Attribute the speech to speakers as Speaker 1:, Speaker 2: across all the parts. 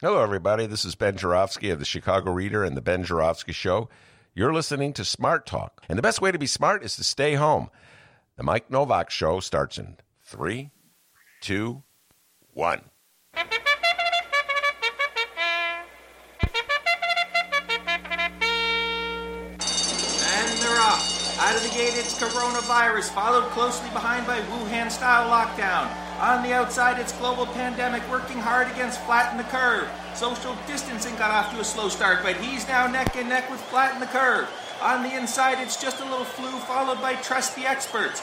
Speaker 1: Hello, everybody. This is Ben Joravsky of the Chicago Reader and the Ben Joravsky Show. You're listening to Smart Talk, and the best way to be smart is to stay home. The Mike Novak Show starts in three, two, one.
Speaker 2: And they're off. Out of the gate, it's coronavirus, followed closely behind by Wuhan style lockdown. On the outside, it's global pandemic working hard against Flatten the Curve. Social distancing got off to a slow start, but he's now neck and neck with Flatten the Curve. On the inside, it's just a little flu, followed by Trust the Experts.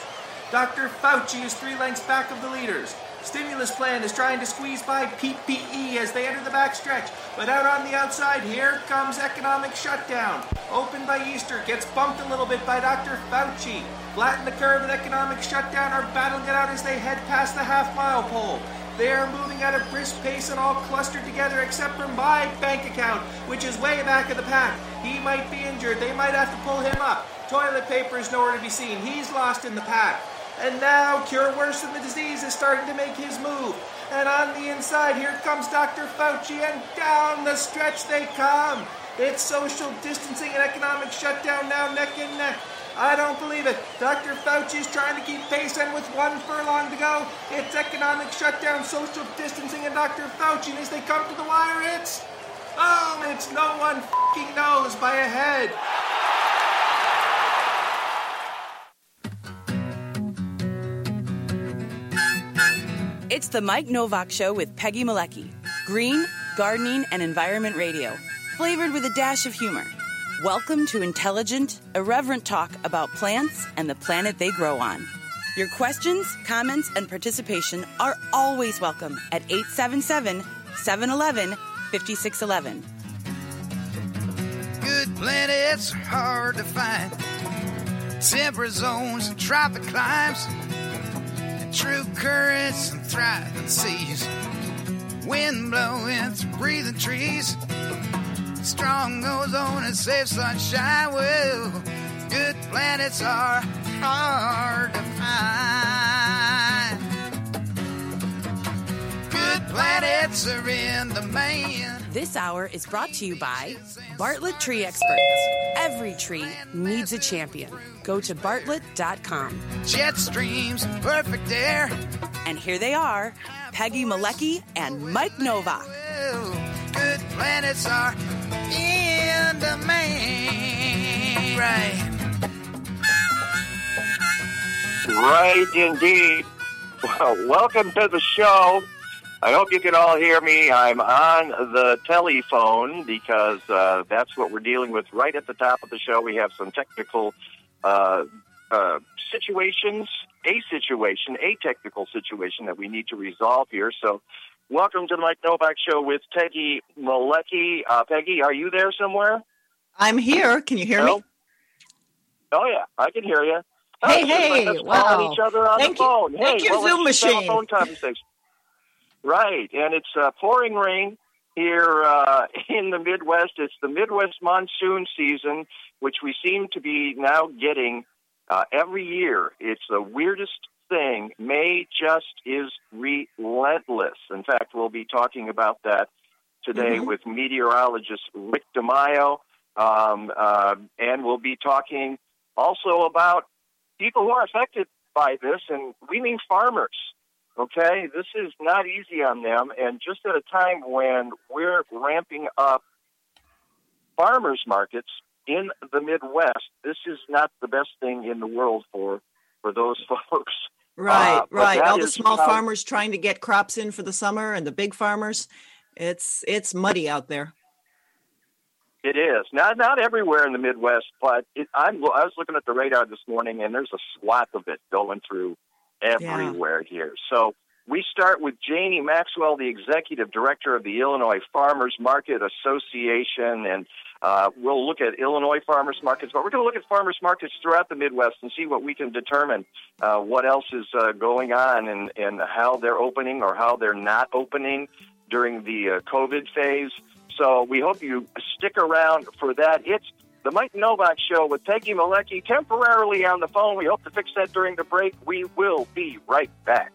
Speaker 2: Dr. Fauci is three lengths back of the leaders. Stimulus plan is trying to squeeze by PPE as they enter the backstretch. But out on the outside, here comes economic shutdown. Open by Easter, gets bumped a little bit by Dr. Fauci. Flatten the curve and economic shutdown are battling it out as they head past the half mile pole. They are moving at a brisk pace and all clustered together except for my bank account, which is way back of the pack. He might be injured. They might have to pull him up. Toilet paper is nowhere to be seen. He's lost in the pack. And now, cure worse than the disease is starting to make his move. And on the inside, here comes Dr. Fauci, and down the stretch they come. It's social distancing and economic shutdown now, neck and neck. I don't believe it. Dr. Fauci is trying to keep pace, and with one furlong to go, it's economic shutdown, social distancing, and Dr. Fauci. And as they come to the wire, it's. Oh, it's no one fing knows by a head.
Speaker 3: It's the Mike Novak Show with Peggy Malecki. Green, gardening, and environment radio. Flavored with a dash of humor. Welcome to intelligent, irreverent talk about plants and the planet they grow on. Your questions, comments, and participation are always welcome at 877 711 5611.
Speaker 4: Good planets are hard to find. Temperate zones and tropic climes. True currents and thriving seas. Wind blowing through breathing trees. Strong ozone and safe sunshine. Well, good planets are hard to find. Good planets are in demand.
Speaker 3: This hour is brought to you by Bartlett Tree Experts. Every tree needs a champion. Go to bartlett.com.
Speaker 4: Jet streams, perfect air.
Speaker 3: And here they are Peggy Malecki and Mike Novak.
Speaker 4: Good planets are in demand. Right.
Speaker 5: Right, indeed. Well, welcome to the show. I hope you can all hear me. I'm on the telephone because uh, that's what we're dealing with right at the top of the show. We have some technical uh, uh, situations, a situation, a technical situation that we need to resolve here. So, welcome to the Mike Novak Show with Peggy Malecki. Uh, Peggy, are you there somewhere?
Speaker 6: I'm here. Can you hear
Speaker 5: Hello?
Speaker 6: me?
Speaker 5: Oh yeah, I can hear you.
Speaker 6: Hey,
Speaker 5: Oh,
Speaker 6: hey, wow.
Speaker 5: each other on
Speaker 6: Thank
Speaker 5: the
Speaker 6: you-
Speaker 5: phone.
Speaker 6: thank
Speaker 5: hey,
Speaker 6: you,
Speaker 5: well,
Speaker 6: Zoom
Speaker 5: just have a
Speaker 6: machine.
Speaker 5: phone conversation. Right, and it's uh, pouring rain here uh, in the Midwest. It's the Midwest monsoon season, which we seem to be now getting uh, every year. It's the weirdest thing. May just is relentless. In fact, we'll be talking about that today
Speaker 6: Mhm.
Speaker 5: with meteorologist Rick DiMaio, um, uh, and we'll be talking also about people who are affected by this, and we mean farmers. Okay, this is not easy on them, and just at a time when we're ramping up farmers markets in the Midwest, this is not the best thing in the world for for those folks.
Speaker 6: Right,
Speaker 5: Uh,
Speaker 6: right. All the small
Speaker 5: how-
Speaker 6: farmers trying to get crops in for the summer and the big farmers. It's it's muddy out there.
Speaker 5: It is not not everywhere in the Midwest, but it, I'm I was looking at the radar this morning, and there's a swath of it going through everywhere here. So we start with Janie Maxwell, the executive director of the Illinois Farmers Market Association, and uh, we'll look at Illinois farmers markets, but we're going to look at farmers markets throughout the Midwest and see what we can determine uh, what else is uh, going on and, and how they're opening or how they're not opening during the uh, COVID phase. So we hope you stick around for that. It's the Mike Novak Show with Peggy Malecki temporarily on the phone. We hope to fix that during the break. We will be right back.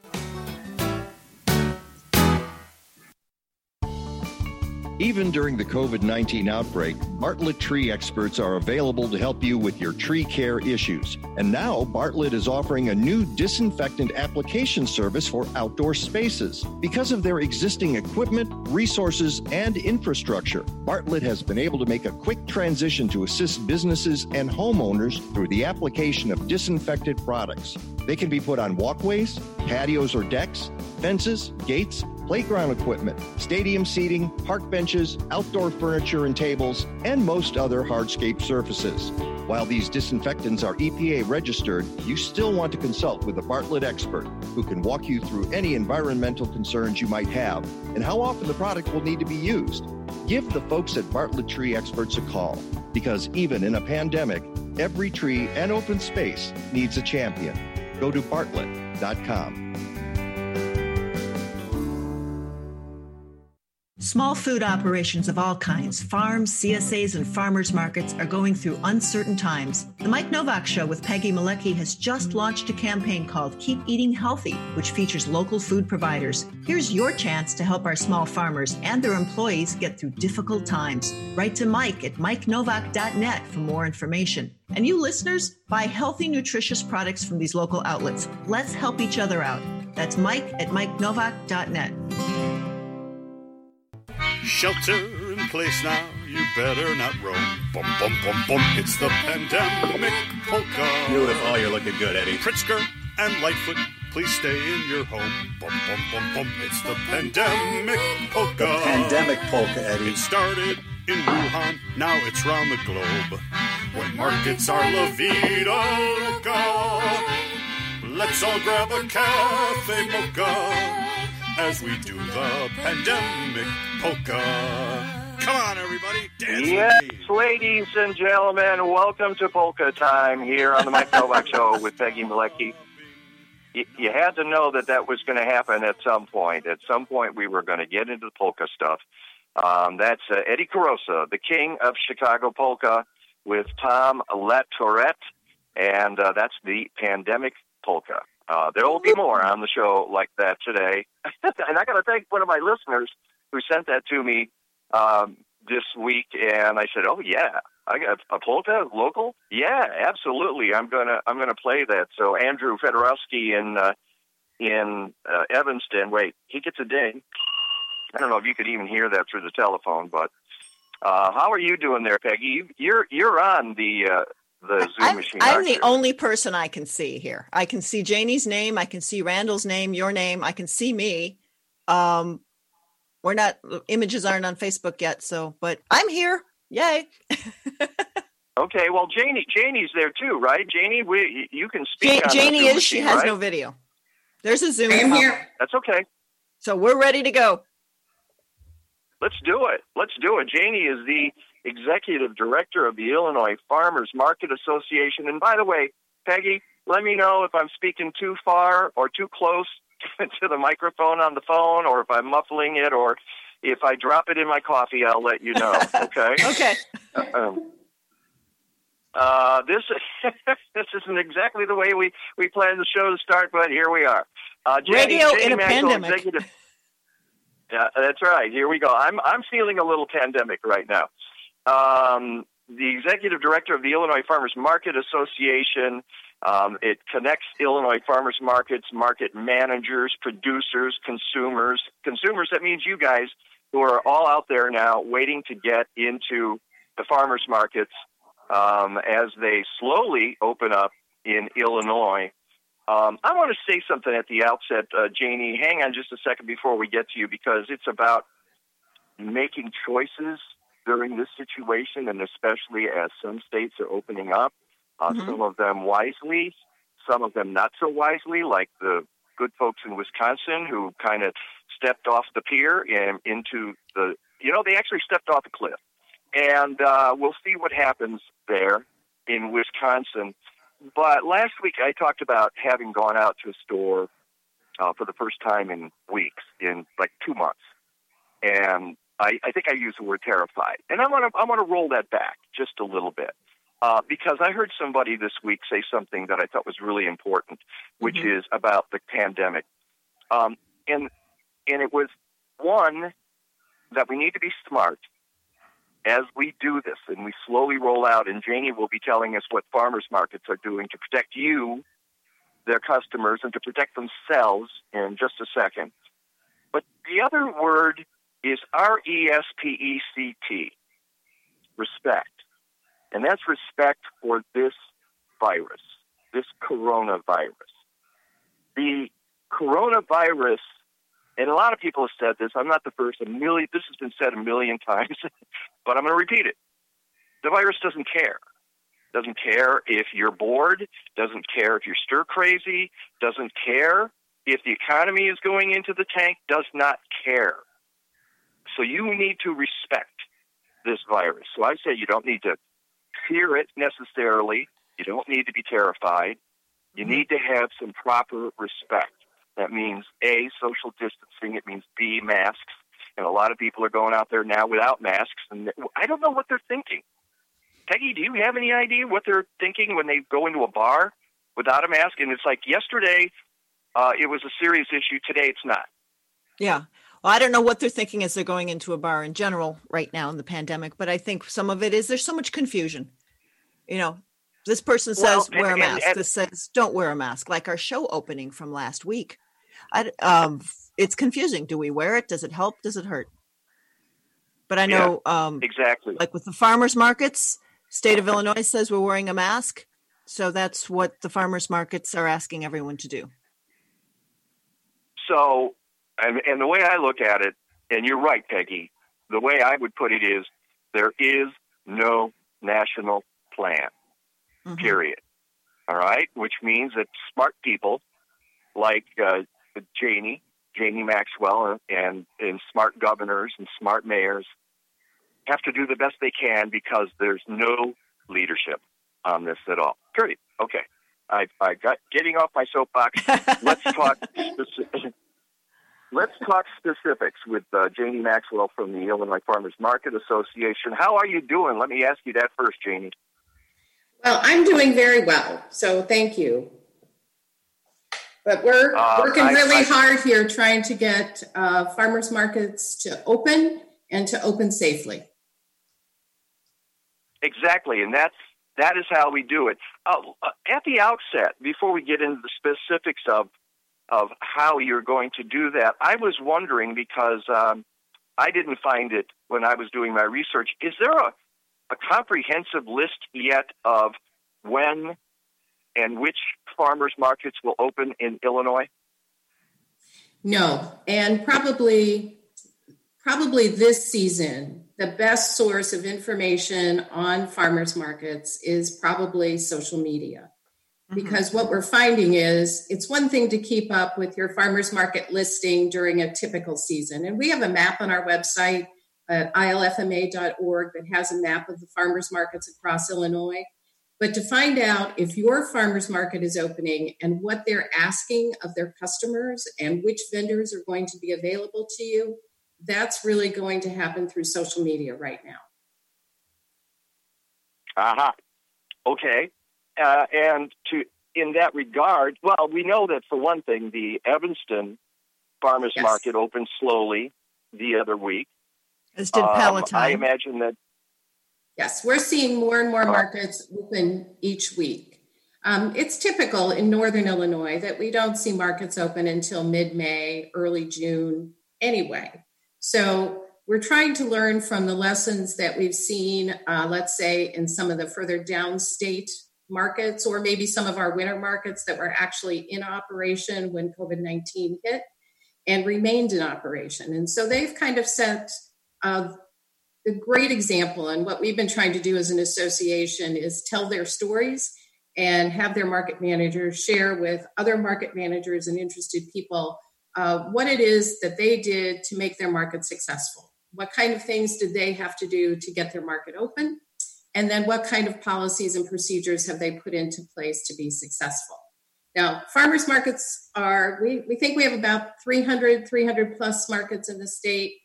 Speaker 7: Even during the COVID 19 outbreak, Bartlett Tree experts are available to help you with your tree care issues. And now, Bartlett is offering a new disinfectant application service for outdoor spaces. Because of their existing equipment, resources, and infrastructure, Bartlett has been able to make a quick transition to assist businesses and homeowners through the application of disinfected products. They can be put on walkways, patios or decks, fences, gates, playground equipment, stadium seating, park benches, outdoor furniture and tables, and most other hardscape surfaces. While these disinfectants are EPA registered, you still want to consult with a Bartlett expert who can walk you through any environmental concerns you might have and how often the product will need to be used. Give the folks at Bartlett Tree Experts a call because even in a pandemic, every tree and open space needs a champion. Go to bartlett.com.
Speaker 6: Small food operations of all kinds, farms, CSAs, and farmers markets are going through uncertain times. The Mike Novak Show with Peggy Malecki has just launched a campaign called Keep Eating Healthy, which features local food providers. Here's your chance to help our small farmers and their employees get through difficult times. Write to Mike at mikenovak.net for more information. And you listeners, buy healthy, nutritious products from these local outlets. Let's help each other out. That's Mike at mikenovak.net.
Speaker 8: Shelter in place now, you better not roam. Bum, bum, bum, bum. It's the pandemic polka.
Speaker 9: Beautiful. You're looking good, Eddie.
Speaker 8: Pritzker and Lightfoot, please stay in your home. Bum, bum, bum, bum. It's the pandemic polka.
Speaker 9: The pandemic polka, Eddie.
Speaker 8: It started in Wuhan, now it's round the globe. When markets are La Vida Loca, let's all grab a cafe mocha as we do the pandemic polka. Come on, everybody, dance
Speaker 5: Yes,
Speaker 8: with me.
Speaker 5: ladies and gentlemen, welcome to Polka Time here on the Mike Novak Show with Peggy Malecki. You, you had to know that that was going to happen at some point. At some point, we were going to get into the polka stuff. Um, that's uh, Eddie Korosa, the king of Chicago polka, with Tom Latourette, and uh, that's the pandemic polka. Uh, there will be more on the show like that today. and I got to thank one of my listeners who sent that to me um, this week, and I said, "Oh yeah, I got a polka local. Yeah, absolutely. I'm gonna I'm gonna play that." So Andrew Fedorowski in uh, in uh, Evanston. Wait, he gets a ding. I don't know if you could even hear that through the telephone, but uh, how are you doing there, Peggy? You, you're you're on the uh, the Zoom
Speaker 6: I'm,
Speaker 5: machine.
Speaker 6: I'm
Speaker 5: aren't
Speaker 6: the only person I can see here. I can see Janie's name. I can see Randall's name, your name. I can see me. Um, we're not images aren't on Facebook yet, so but I'm here. Yay!
Speaker 5: Okay, well, Janie, Janie's there too, right? Janie, we, you can speak.
Speaker 6: Ja-
Speaker 5: on
Speaker 6: Janie
Speaker 5: Zoom
Speaker 6: is. She has
Speaker 5: right?
Speaker 6: no video. There's a Zoom.
Speaker 10: I'm here.
Speaker 5: That's okay.
Speaker 6: So we're ready to go.
Speaker 5: Let's do it. Let's do it. Janie is the executive director of the Illinois Farmers Market Association. And by the way, Peggy, let me know if I'm speaking too far or too close to the microphone on the phone, or if I'm muffling it, or if I drop it in my coffee, I'll let you know. Okay.
Speaker 6: Okay.
Speaker 5: Um, uh, this this isn't exactly the way we, we planned the show to start, but here we are. Uh, Jenny,
Speaker 6: Radio
Speaker 5: Jenny
Speaker 6: in a
Speaker 5: Maxwell,
Speaker 6: pandemic.
Speaker 5: Executive, yeah, that's right. Here we go. I'm I'm feeling a little pandemic right now. Um, the executive director of the Illinois Farmers Market Association. Um, it connects Illinois farmers markets, market managers, producers, consumers. Consumers, that means you guys who are all out there now waiting to get into the farmers markets um, as they slowly open up in Illinois. Um, I want to say something at the outset, uh, Janie. Hang on just a second before we get to you because it's about making choices during this situation, and especially as some states are opening up, uh,
Speaker 6: Mhm.
Speaker 5: some of them wisely, some of them not so wisely, like the good folks in Wisconsin who kind of stepped off the pier and into the, you know, they actually stepped off a cliff. And uh, we'll see what happens there in Wisconsin. But last week I talked about having gone out to a store uh, for the first time in weeks, in like two months, and I, I think I used the word terrified. And I want to I want to roll that back just a little bit uh, because I heard somebody this week say something that I thought was really important, which
Speaker 6: Mhm.
Speaker 5: is about the pandemic, um, and and it was one that we need to be smart as we do this and we slowly roll out. And Janie will be telling us what farmers markets are doing to protect you, their customers, and to protect themselves in just a second. But the other word is R E S P E C T, respect. And that's respect for this virus, this coronavirus. The coronavirus, and a lot of people have said this, I'm not the first, a million, this has been said a million times, but I'm going to repeat it. The virus doesn't care. Doesn't care if you're bored, doesn't care if you're stir crazy, doesn't care if the economy is going into the tank, does not care. So you need to respect this virus. So I say you don't need to fear it necessarily. You don't need to be terrified. You need to have some proper respect. That means A, social distancing. It means B, masks. And a lot of people are going out there now without masks. And I don't know what they're thinking. Peggy, do you have any idea what they're thinking when they go into a bar without a mask? And it's like yesterday, uh, it was a serious issue. Today, it's not.
Speaker 6: Yeah. Well, I don't know what they're thinking as they're going into a bar in general right now in the pandemic, but I think some of it is there's so much confusion. You know, this person says well, wear a mask. And, and, this says don't wear a mask. Like our show opening from last week, I, um, it's confusing. Do we wear it? Does it help? Does it hurt? But I know
Speaker 5: yeah, um, exactly.
Speaker 6: Like with the farmers markets, state of Illinois says we're wearing a mask, so that's what the farmers markets are asking everyone to do.
Speaker 5: So and, and the way I look at it, and you're right, Peggy, the way I would put it is there is no national plan, mm-hmm. period. All right? Which means that smart people like uh, Janie, Janie Maxwell, and, and smart governors and smart mayors have to do the best they can because there's no leadership on this at all. Period. Okay. I, I got getting off my soapbox. Let's talk Let's talk specifics with uh, Janie Maxwell from the Illinois Farmers Market Association. How are you doing? Let me ask you that first, Janie.
Speaker 10: Well, I'm doing very well, so thank you. But we're uh, working I, really I, hard here trying to get uh, farmers markets to open and to open safely.
Speaker 5: Exactly, and that's that is how we do it. Uh, at the outset, before we get into the specifics of of how you're going to do that. I was wondering because um, I didn't find it when I was doing my research. Is there a, a comprehensive list yet of when and which farmers markets will open in Illinois?
Speaker 10: No, and probably probably this season the best source of information on farmers markets is probably social media. Mm-hmm. because what we're finding is it's one thing to keep up with your farmers market listing during a typical season. And we have a map on our website at ilfma.org that has a map of the farmers markets across Illinois. But to find out if your farmers market is opening and what they're asking of their customers and which vendors are going to be available to you, that's really going to happen through social media right now.
Speaker 5: Aha. Uh-huh. Okay. Uh, and to in that regard, well, we know that for one thing, the Evanston farmers yes. market opened slowly the other week.
Speaker 6: As did Palatine. Um,
Speaker 5: I imagine that.
Speaker 10: Yes, we're seeing more and more oh. markets open each week. Um, it's typical in northern Illinois that we don't see markets open until mid May, early June anyway. So we're trying to learn from the lessons that we've seen, uh, let's say, in some of the further downstate markets or maybe some of our winter markets that were actually in operation when COVID 19 hit and remained in operation. And so they've kind of set a great example. And what we've been trying to do as an association is tell their stories and have their market managers share with other market managers and interested people uh, what it is that they did to make their market successful. What kind of things did they have to do to get their market open? And then what kind of policies and procedures have they put into place to be successful? Now, farmers markets are, we, we think we have about 300, 300 plus markets in the state,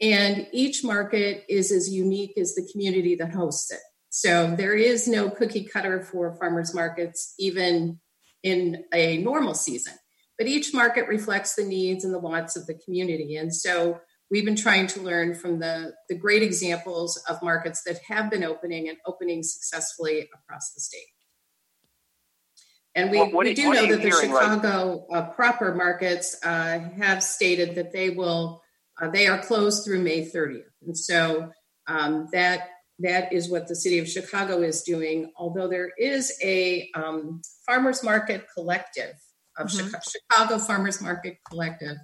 Speaker 10: and each market is as unique as the community that hosts it. So there is no cookie cutter for farmers markets, even in a normal season. But each market reflects the needs and the wants of the community. And so we've been trying to learn from the, the great examples of markets that have been opening and opening successfully across the state. And we,
Speaker 5: Well,
Speaker 10: we
Speaker 5: are-
Speaker 10: do
Speaker 5: what
Speaker 10: know that the
Speaker 5: hearing right-
Speaker 10: Chicago uh, proper markets uh, have stated that they will, uh, they are closed through May 30th. And so um, that that is what the city of Chicago is doing. Although there is a um, farmers market collective of
Speaker 6: Mhm.
Speaker 10: Chica- Chicago Farmers Market Collective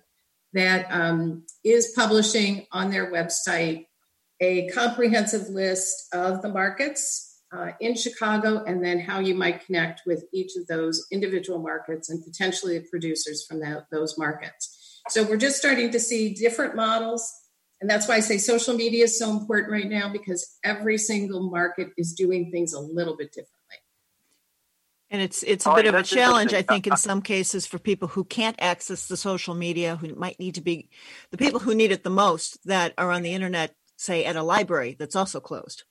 Speaker 10: that um, is publishing on their website a comprehensive list of the markets uh, in Chicago and then how you might connect with each of those individual markets and potentially the producers from that, those markets. So we're just starting to see different models. And that's why I say social media is so important right now because every single market is doing things a little bit differently.
Speaker 6: And it's it's a
Speaker 5: All
Speaker 6: bit
Speaker 5: right,
Speaker 6: of a challenge, I think, in some cases for people who can't access the social media, who might need to be the people who need it the most that are on the internet, say at a library that's also closed.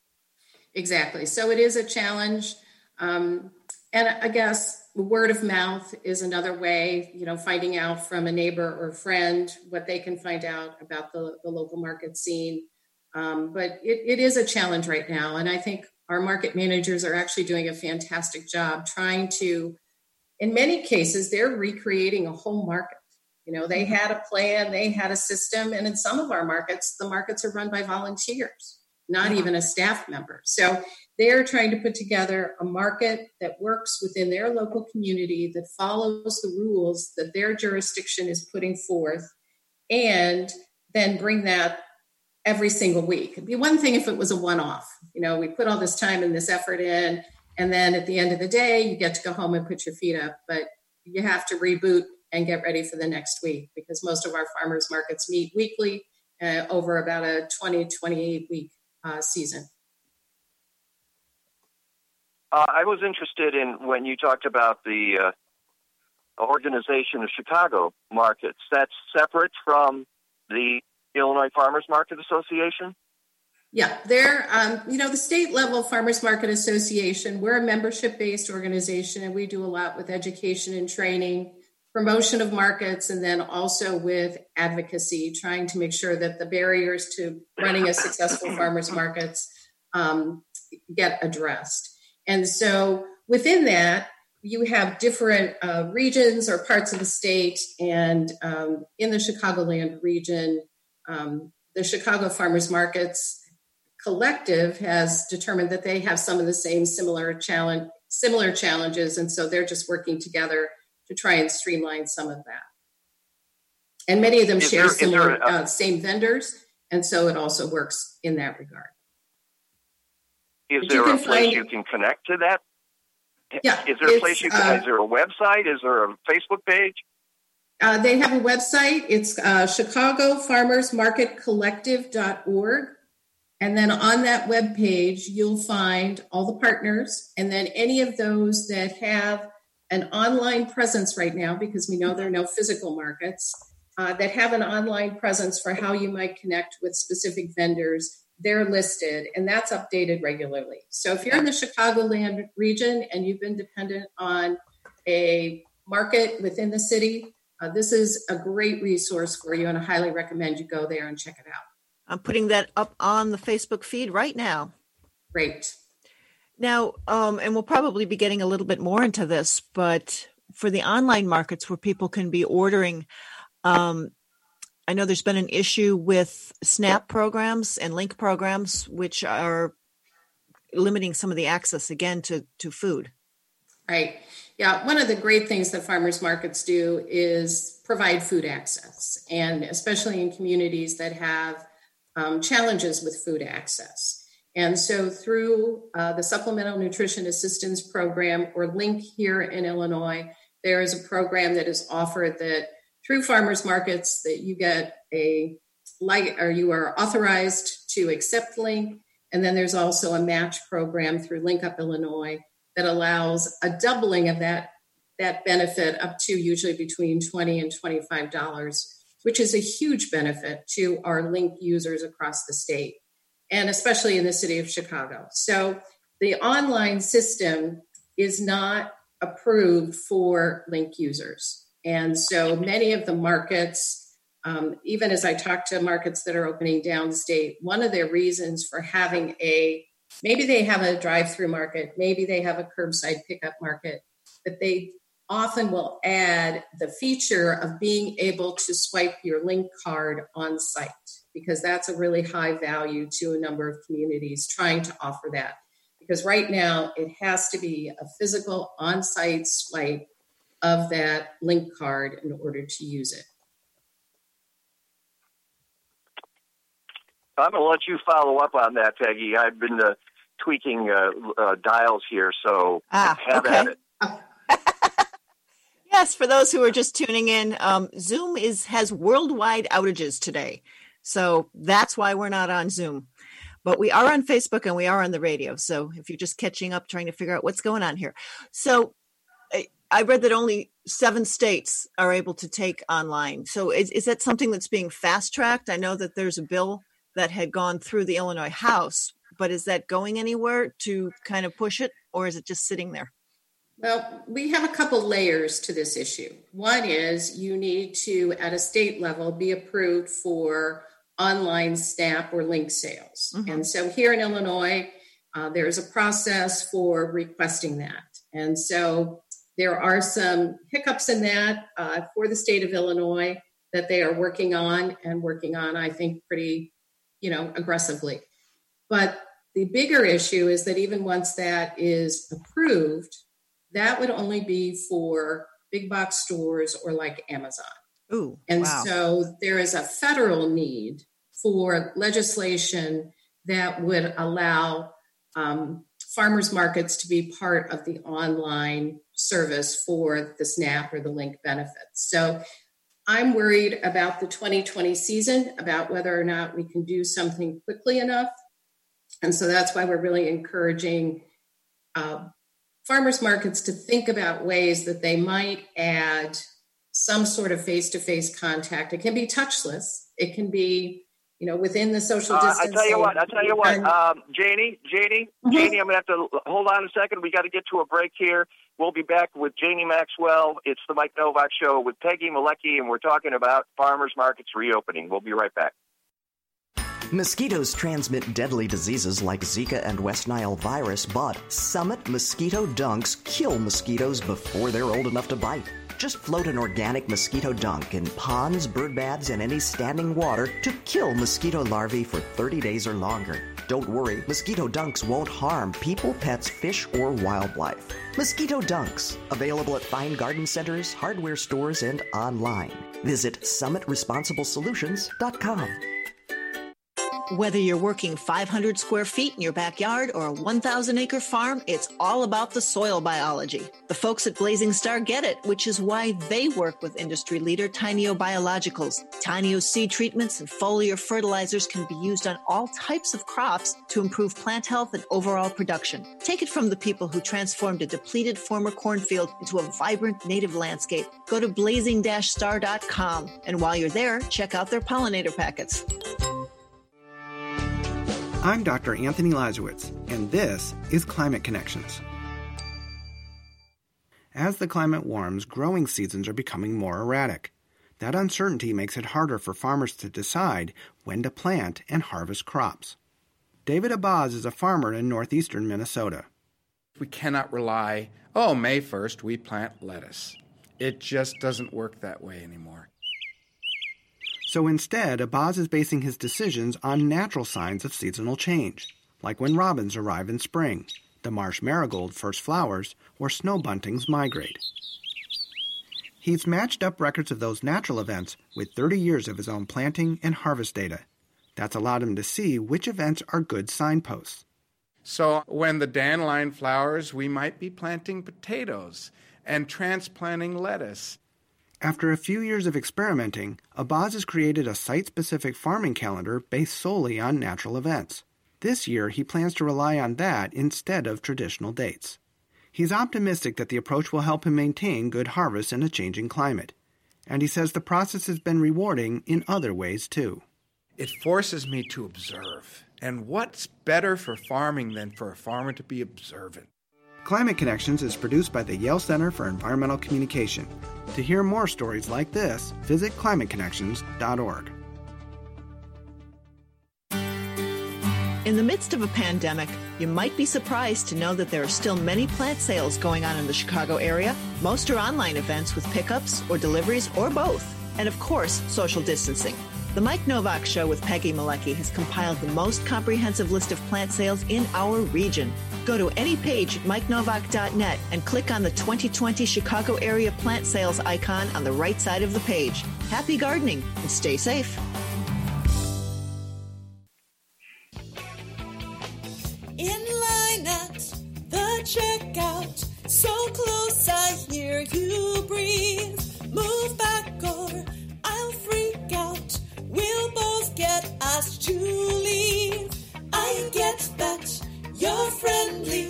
Speaker 10: Exactly. So it is a challenge. Um, and I guess word of mouth is another way, you know, finding out from a neighbor or friend what they can find out about the, the local market scene. Um, but it, it is a challenge right now. And I think our market managers are actually doing a fantastic job trying to, in many cases, they're recreating a whole market. You know, they mm-hmm. had a plan, they had a system. And in some of our markets, the markets are run by volunteers, not mm-hmm. even a staff member. So they're trying to put together a market that works within their local community, that follows the rules that their jurisdiction is putting forth, and then bring that every single week. It'd be one thing if it was a one off. You know, we put all this time and this effort in, and then at the end of the day, you get to go home and put your feet up. But you have to reboot and get ready for the next week because most of our farmers markets meet weekly uh, over about a 20, 28 week uh, season.
Speaker 5: Uh, I was interested in when you talked about the uh, organization of Chicago markets. That's separate from the Illinois Farmers Market Association.
Speaker 10: Yeah, they're, um, you know, the state level Farmers Market Association, we're a membership based organization and we do a lot with education and training, promotion of markets, and then also with advocacy, trying to make sure that the barriers to running a successful farmers markets um, get addressed. And so within that, you have different uh, regions or parts of the state, and um, in the Chicagoland region, um, the Chicago Farmers Markets Collective has determined that they have some of the same similar challenge, similar challenges, and so they're just working together to try and streamline some of that. And many of them
Speaker 5: Is
Speaker 10: share
Speaker 5: there-
Speaker 10: similar,
Speaker 5: a-
Speaker 10: uh, same vendors, and so it also works in that regard.
Speaker 5: Is
Speaker 10: But
Speaker 5: there a place
Speaker 10: find-
Speaker 5: you can connect to that?
Speaker 10: Yeah,
Speaker 5: Is there a place you can?
Speaker 10: uh,
Speaker 5: is there a website? Is there a Facebook page?
Speaker 10: Uh, they have a website. It's uh, Chicago Farmers Market Collective.org. And then on that web page, you'll find all the partners and then any of those that have an online presence right now, because we know there are no physical markets, uh, that have an online presence for how you might connect with specific vendors. They're listed and that's updated regularly. So if you're in the Chicagoland region and you've been dependent on a market within the city, uh, this is a great resource for you, and I highly recommend you go there and check it out.
Speaker 6: I'm putting that up on the Facebook feed right now.
Speaker 10: Great.
Speaker 6: Now, um, and we'll probably be getting a little bit more into this, but for the online markets where people can be ordering, um, I know there's been an issue with SNAP programs and link programs, which are limiting some of the access again to, to food.
Speaker 10: Right. Yeah. One of the great things that farmers markets do is provide food access, and especially in communities that have um, challenges with food access. And so, through uh, the Supplemental Nutrition Assistance Program or LINK here in Illinois, there is a program that is offered that through farmers markets that you get a like or you are authorized to accept link and then there's also a match program through link up illinois that allows a doubling of that that benefit up to usually between 20 and 25 dollars which is a huge benefit to our link users across the state and especially in the city of chicago. So the online system is not approved for link users. And so many of the markets um, even as I talk to markets that are opening downstate, one of their reasons for having a maybe they have a drive through market, maybe they have a curbside pickup market, but they often will add the feature of being able to swipe your link card on site because that's a really high value to a number of communities trying to offer that. Because right now it has to be a physical on site swipe of that link card in order to use it.
Speaker 5: I'm going to let you follow up on that, Peggy. I've been uh, tweaking uh, uh, dials here, so
Speaker 6: ah,
Speaker 5: have
Speaker 6: okay.
Speaker 5: at it.
Speaker 6: yes, for those who are just tuning in, um, Zoom is has worldwide outages today, so that's why we're not on Zoom. But we are on Facebook and we are on the radio. So if you're just catching up, trying to figure out what's going on here, so I read that only seven states are able to take online. So is, is that something that's being fast tracked? I know that there's a bill that had gone through the Illinois House, but is that going anywhere to kind of push it, or is it just sitting there?
Speaker 10: Well, we have a couple layers to this issue. One is you need to, at a state level, be approved for online SNAP or link sales. Mm-hmm. And so here in Illinois, uh, there's a process for requesting that. And so there are some hiccups in that uh, for the state of Illinois that they are working on and working on, I think, pretty, you know, aggressively. But the bigger issue is that even once that is approved, that would only be for big box stores or like Amazon.
Speaker 6: Ooh,
Speaker 10: and
Speaker 6: wow.
Speaker 10: so there is a federal need for legislation that would allow um, farmers markets to be part of the online service for the SNAP or the link benefits. So I'm worried about the 2020 season, about whether or not we can do something quickly enough. And so that's why we're really encouraging uh, farmers markets to think about ways that they might add some sort of face to face contact. It can be touchless, it can be you know, within the social distancing.
Speaker 5: Uh, I tell you what, I tell you what, um, Janie, Janie, mm-hmm. Janie, I'm gonna have to hold on a second. We got to get to a break here. We'll be back with Janie Maxwell. It's the Mike Novak Show with Peggy Malecki, and we're talking about farmers markets reopening. We'll be right back.
Speaker 11: Mosquitoes transmit deadly diseases like Zika and West Nile virus, but Summit Mosquito Dunks kill mosquitoes before they're old enough to bite. Just float an organic mosquito dunk in ponds, bird baths, and any standing water to kill mosquito larvae for 30 days or longer. Don't worry, mosquito dunks won't harm people, pets, fish, or wildlife. Mosquito dunks, available at fine garden centers, hardware stores, and online. Visit summitresponsibleSolutions.com.
Speaker 6: Whether you're working 500 square feet in your backyard or a 1,000 acre farm, it's all about the soil biology. The folks at Blazing Star get it, which is why they work with industry leader Tainio Biologicals. Tainio seed treatments and foliar fertilizers can be used on all types of crops to improve plant health and overall production. Take it from the people who transformed a depleted former cornfield into a vibrant native landscape. Go to blazing-star.com and while you're there, check out their pollinator packets.
Speaker 12: I'm Dr. Anthony Leiserowitz, and this is Climate Connections. As the climate warms, growing seasons are becoming more erratic. That uncertainty makes it harder for farmers to decide when to plant and harvest crops. David Abazs is a farmer in northeastern Minnesota.
Speaker 13: We cannot rely, oh, May 1st, we plant lettuce. It just doesn't work that way anymore.
Speaker 12: So instead, Abazs is basing his decisions on natural signs of seasonal change, like when robins arrive in spring, the marsh marigold first flowers, or snow buntings migrate. He's matched up records of those natural events with 30 years of his own planting and harvest data. That's allowed him to see which events are good signposts.
Speaker 13: So when the dandelion flowers, we might be planting potatoes and transplanting lettuce
Speaker 12: after a few years of experimenting, Abazs has created a site specific farming calendar based solely on natural events. This year, he plans to rely on that instead of traditional dates. He's optimistic that the approach will help him maintain good harvests in a changing climate. And he says the process has been rewarding in other ways too.
Speaker 13: It forces me to observe. And what's better for farming than for a farmer to be observant?
Speaker 12: Climate Connections is produced by the Yale Center for Environmental Communication. To hear more stories like this, visit climateconnections.org.
Speaker 6: In the midst of a pandemic, you might be surprised to know that there are still many plant sales going on in the Chicago area. Most are online events with pickups or deliveries or both. And of course, social distancing. The Mike Novak Show with Peggy Malecki has compiled the most comprehensive list of plant sales in our region. Go to any page at mikenovak.net and click on the 2020 Chicago area plant sales icon on the right side of the page. Happy gardening and stay safe.
Speaker 14: In line at the checkout, so close I hear you breathe. Move back or I'll freak out. We'll both get asked to leave. I get that you're friendly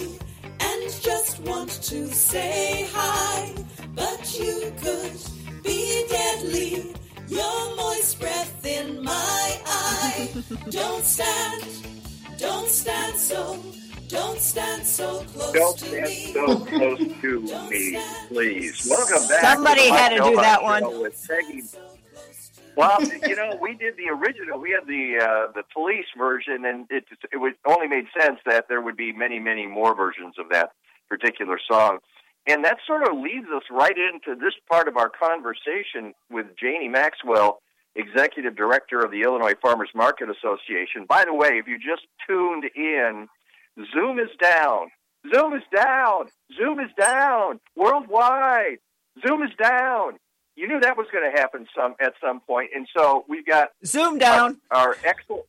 Speaker 14: and just want to say hi, but you could be deadly. Your moist breath in my eye. Don't stand, don't stand so, don't stand so close
Speaker 5: Don't
Speaker 14: to
Speaker 5: stand
Speaker 14: me.
Speaker 5: so close to me, please. Welcome back.
Speaker 15: Somebody
Speaker 5: to
Speaker 15: had to do that one.
Speaker 5: With Peggy. Well, you know, we did the original. We had the uh, the police version, and it it only made sense that there would be many, many more versions of that particular song. And that sort of leads us right into this part of our conversation with Janie Maxwell, Executive Director of the Illinois Farmers Market Association. By the way, if you just tuned in, Zoom is down. Zoom is down. Zoom is down worldwide. Zoom is down. You knew that was going to happen some at some point, and so we've got
Speaker 15: Zoom down.
Speaker 5: our, our excellent,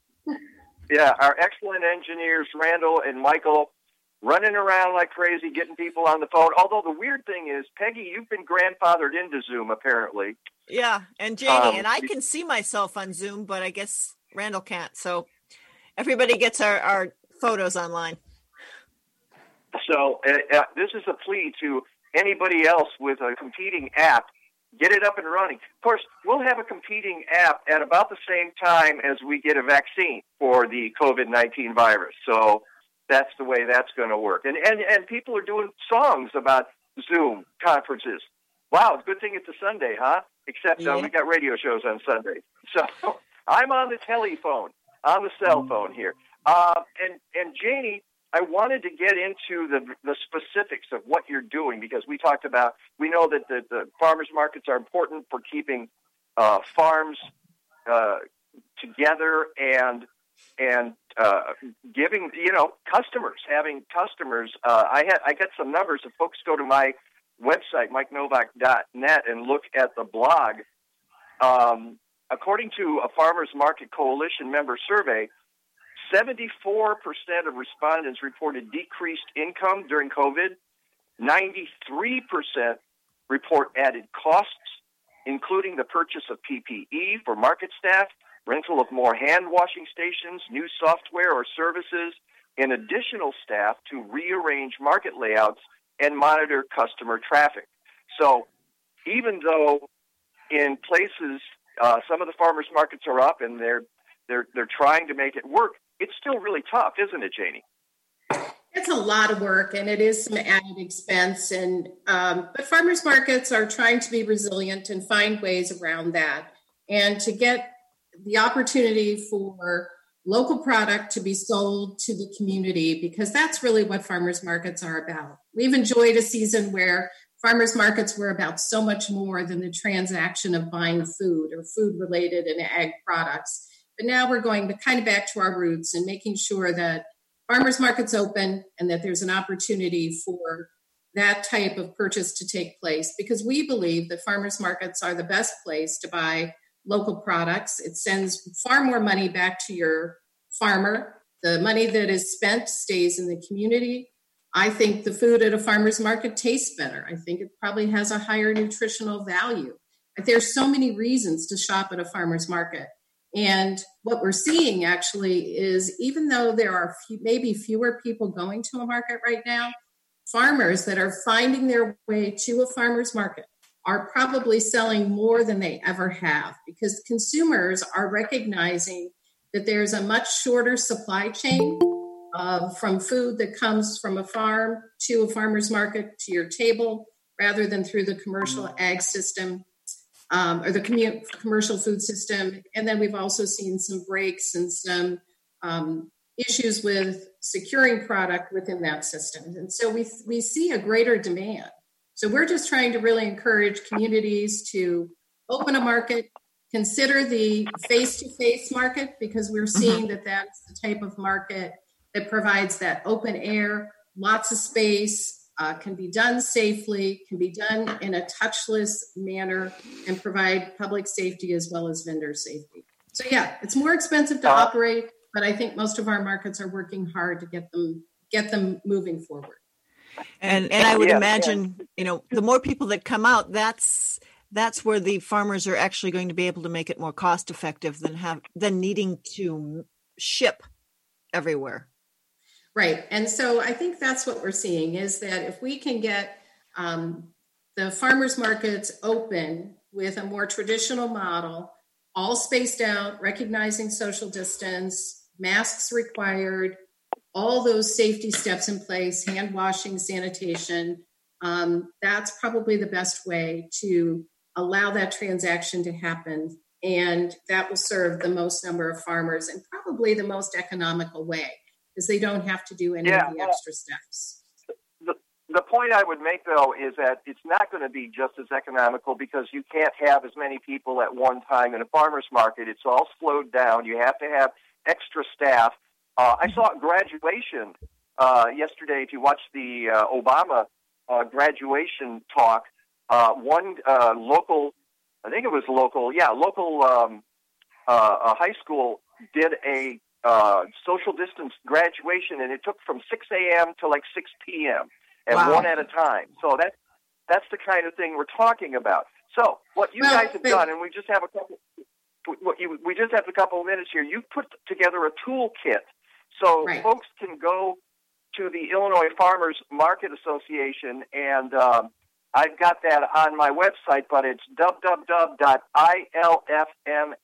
Speaker 5: yeah, our excellent engineers Randall and Michael running around like crazy, getting people on the phone. Although the weird thing is, Peggy, you've been grandfathered into Zoom apparently.
Speaker 15: Yeah, and Janie,
Speaker 5: Um,
Speaker 15: and I can see myself on Zoom, but I guess Randall can't. So everybody gets our, our photos online.
Speaker 5: So uh, uh, this is a plea to anybody else with a competing app. Get it up and running. Of course, we'll have a competing app at about the same time as we get a vaccine for the COVID nineteen virus. So that's the way that's going to work. And and and people are doing songs about Zoom conferences. Wow, it's a good thing it's a Sunday, huh? Except uh, we got radio shows on Sunday. So I'm on the telephone, on the cell phone here. Uh, and and Janie, I wanted to get into the the specifics of what you're doing because we talked about we know that the, the farmers markets are important for keeping uh, farms uh, together and and uh, giving you know customers having customers. Uh, I had I got some numbers. If folks go to my website mikenovak.net and look at the blog, um, according to a farmers market coalition member survey. 74% of respondents reported decreased income during COVID. 93% report added costs, including the purchase of PPE for market staff, rental of more hand washing stations, new software or services, and additional staff to rearrange market layouts and monitor customer traffic. So, even though in places uh, some of the farmers markets are up and they're they're they're trying to make it work, it's still really tough, isn't it, Janie?
Speaker 10: It's a lot of work and it is some added expense. And um, but farmers markets are trying to be resilient and find ways around that, and to get the opportunity for local product to be sold to the community because that's really what farmers markets are about. We've enjoyed a season where farmers markets were about so much more than the transaction of buying food or food related and ag products. But now we're going kind of back to our roots and making sure that farmers markets open and that there's an opportunity for that type of purchase to take place because we believe that farmers markets are the best place to buy local products. It sends far more money back to your farmer. The money that is spent stays in the community. I think the food at a farmer's market tastes better. I think it probably has a higher nutritional value. There's so many reasons to shop at a farmer's market. And what we're seeing actually is even though there are few, maybe fewer people going to a market right now, farmers that are finding their way to a farmer's market are probably selling more than they ever have because consumers are recognizing that there's a much shorter supply chain uh, from food that comes from a farm to a farmer's market to your table rather than through the commercial ag system um, or the commu- commercial food system. And then we've also seen some breaks and some um, issues with securing product within that system. And so we, we see a greater demand. So we're just trying to really encourage communities to open a market, consider the face to face market because we're seeing that that's the type of market that provides that open air, lots of space, uh, can be done safely, can be done in a touchless manner, and provide public safety as well as vendor safety. So, yeah, it's more expensive to operate, but I think most of our markets are working hard to get them get them moving forward.
Speaker 15: And and I would
Speaker 10: Yeah,
Speaker 15: imagine, you know, the more people that come out, that's that's where the farmers are actually going to be able to make it more cost effective than have than needing to ship everywhere.
Speaker 10: Right. And so I think that's what we're seeing is that if we can get um, the farmers markets open with a more traditional model, all spaced out, recognizing social distance, masks required, all those safety steps in place, hand washing, sanitation, um, that's probably the best way to allow that transaction to happen. And that will serve the most number of farmers and probably the most economical way because they don't have to do any
Speaker 5: Yeah,
Speaker 10: of the extra steps.
Speaker 5: the the point I would make though is that it's not going to be just as economical because you can't have as many people at one time in a farmers market. It's all slowed down. You have to have extra staff. Uh, I saw a graduation uh, yesterday. If you watched the uh, Obama uh, graduation talk, uh, one uh, local, I think it was local, yeah, local um, uh, a high school did a uh, social distance graduation, and it took from 6 a.m. to like 6 p.m. and
Speaker 16: Wow.
Speaker 5: one at a time. So that that's the kind of thing we're talking about. So what you
Speaker 10: Well,
Speaker 5: guys have done, and we just have a couple. What you, we just have a couple of minutes here. You put together a toolkit so folks can go to the Illinois Farmers Market Association, and um, I've got that on my website, but it's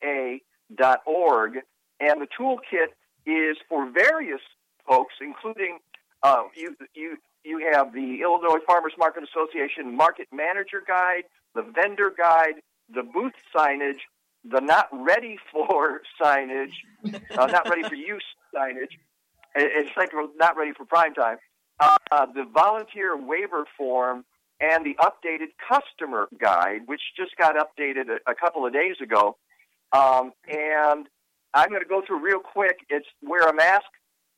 Speaker 5: www.ilfma.org, and the toolkit is for various folks, including uh, you. You you have the Illinois Farmers Market Association Market Manager Guide, the Vendor Guide, the booth signage, the not ready for signage, uh, not ready for use signage. It- It's like we're not ready for prime time. Uh, uh, the volunteer waiver form and the updated customer guide, which just got updated a, a couple of days ago. Um, and I'm going to go through real quick. It's wear a mask,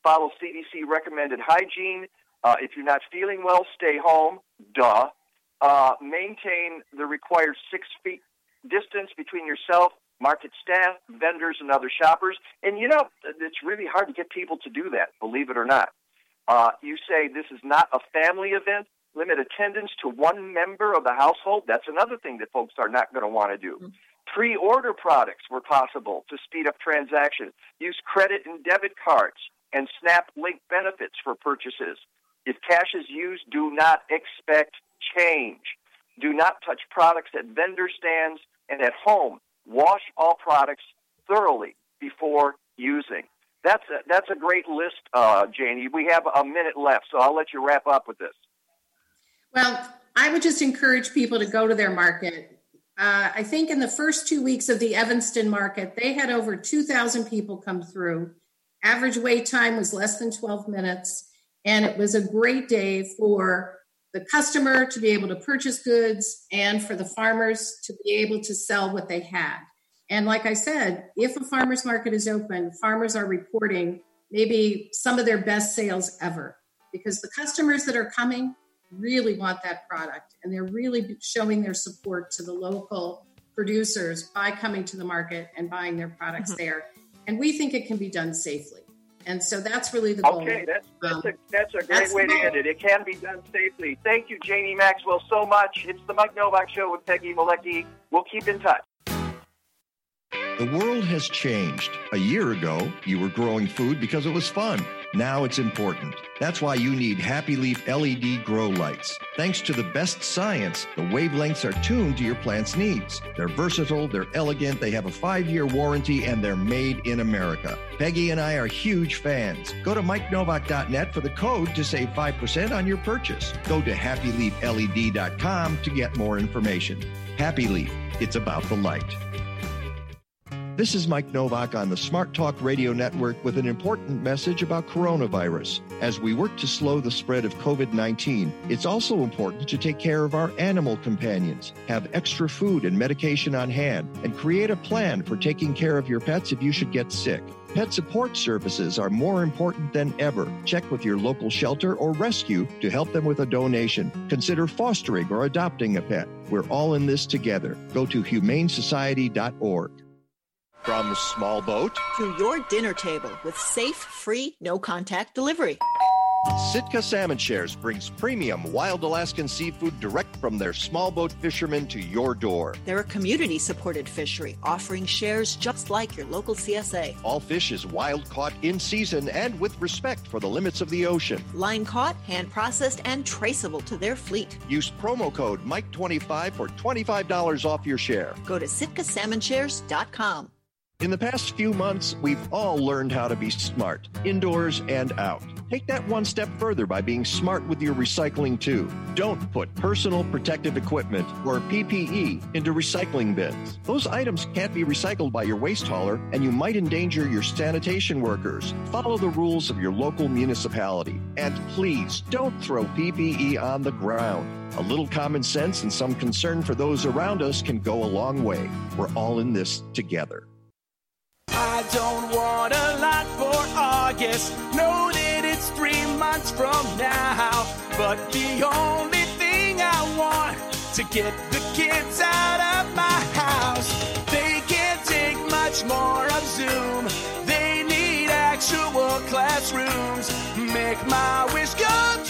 Speaker 5: follow CDC recommended hygiene. Uh, if you're not feeling well, stay home. Duh. Uh, maintain the required six feet distance between yourself, market staff, vendors, and other shoppers. And you know, it's really hard to get people to do that, believe it or not. Uh, you say this is not a family event. Limit attendance to one member of the household. That's another thing that folks are not going to want to do. Pre order products were possible to speed up transactions. Use credit and debit cards and Snap Link benefits for purchases. If cash is used, do not expect change. Do not touch products at vendor stands and at home. Wash all products thoroughly before using. That's a, that's a great list, uh, Janie. We have a minute left, so I'll let you wrap up with this.
Speaker 10: Well, I would just encourage people to go to their market. Uh, I think in the first two weeks of the Evanston market, they had over 2,000 people come through. Average wait time was less than 12 minutes, and it was a great day for the customer to be able to purchase goods and for the farmers to be able to sell what they had. And like I said, if a farmer's market is open, farmers are reporting maybe some of their best sales ever because the customers that are coming really want that product and they're really showing their support to the local producers by coming to the market and buying their products there. And we think it can be done safely. And so that's really the goal.
Speaker 5: Okay, that's that's a,
Speaker 10: Um,
Speaker 5: that's a great
Speaker 10: that's
Speaker 5: way to end it. It can be done safely. Thank you, Janie Maxwell, so much. It's the Mike Nowak Show with Peggy Malecki. We'll keep in touch.
Speaker 7: The world has changed. A year ago, you were growing food because it was fun. Now it's important. That's why you need Happy Leaf LED grow lights. Thanks to the best science, the wavelengths are tuned to your plant's needs. They're versatile, they're elegant, they have a five year warranty, and they're made in America. Peggy and I are huge fans. Go to MikeNowak.net for the code to save 5% on your purchase. Go to HappyLeafLED.com to get more information. Happy Leaf, it's about the light. This is Mike Nowak on the Smart Talk Radio Network with an important message about coronavirus. As we work to slow the spread of COVID 19, it's also important to take care of our animal companions, have extra food and medication on hand, and create a plan for taking care of your pets if you should get sick. Pet support services are more important than ever. Check with your local shelter or rescue to help them with a donation. Consider fostering or adopting a pet. We're all in this together. Go to humanesociety.org. From small boat
Speaker 6: to your dinner table with safe, free, no contact delivery.
Speaker 7: Sitka Salmon Shares brings premium wild Alaskan seafood direct from their small boat fishermen to your door.
Speaker 6: They're a community supported fishery offering shares just like your local CSA.
Speaker 7: All fish is wild caught in season and with respect for the limits of the ocean.
Speaker 6: Line caught, hand processed, and traceable to their fleet.
Speaker 7: Use promo code Mike25 for $25 off your share.
Speaker 6: Go to SitkaSalmonShares.com.
Speaker 7: In the past few months, we've all learned how to be smart, indoors and out. Take that one step further by being smart with your recycling too. Don't put personal protective equipment or PPE into recycling bins. Those items can't be recycled by your waste hauler and you might endanger your sanitation workers. Follow the rules of your local municipality. And please don't throw PPE on the ground. A little common sense and some concern for those around us can go a long way. We're all in this together.
Speaker 14: I don't want a lot for August. Know that it's three months from now. But the only thing I want to get the kids out of my house. They can't take much more of Zoom. They need actual classrooms. Make my wish come true.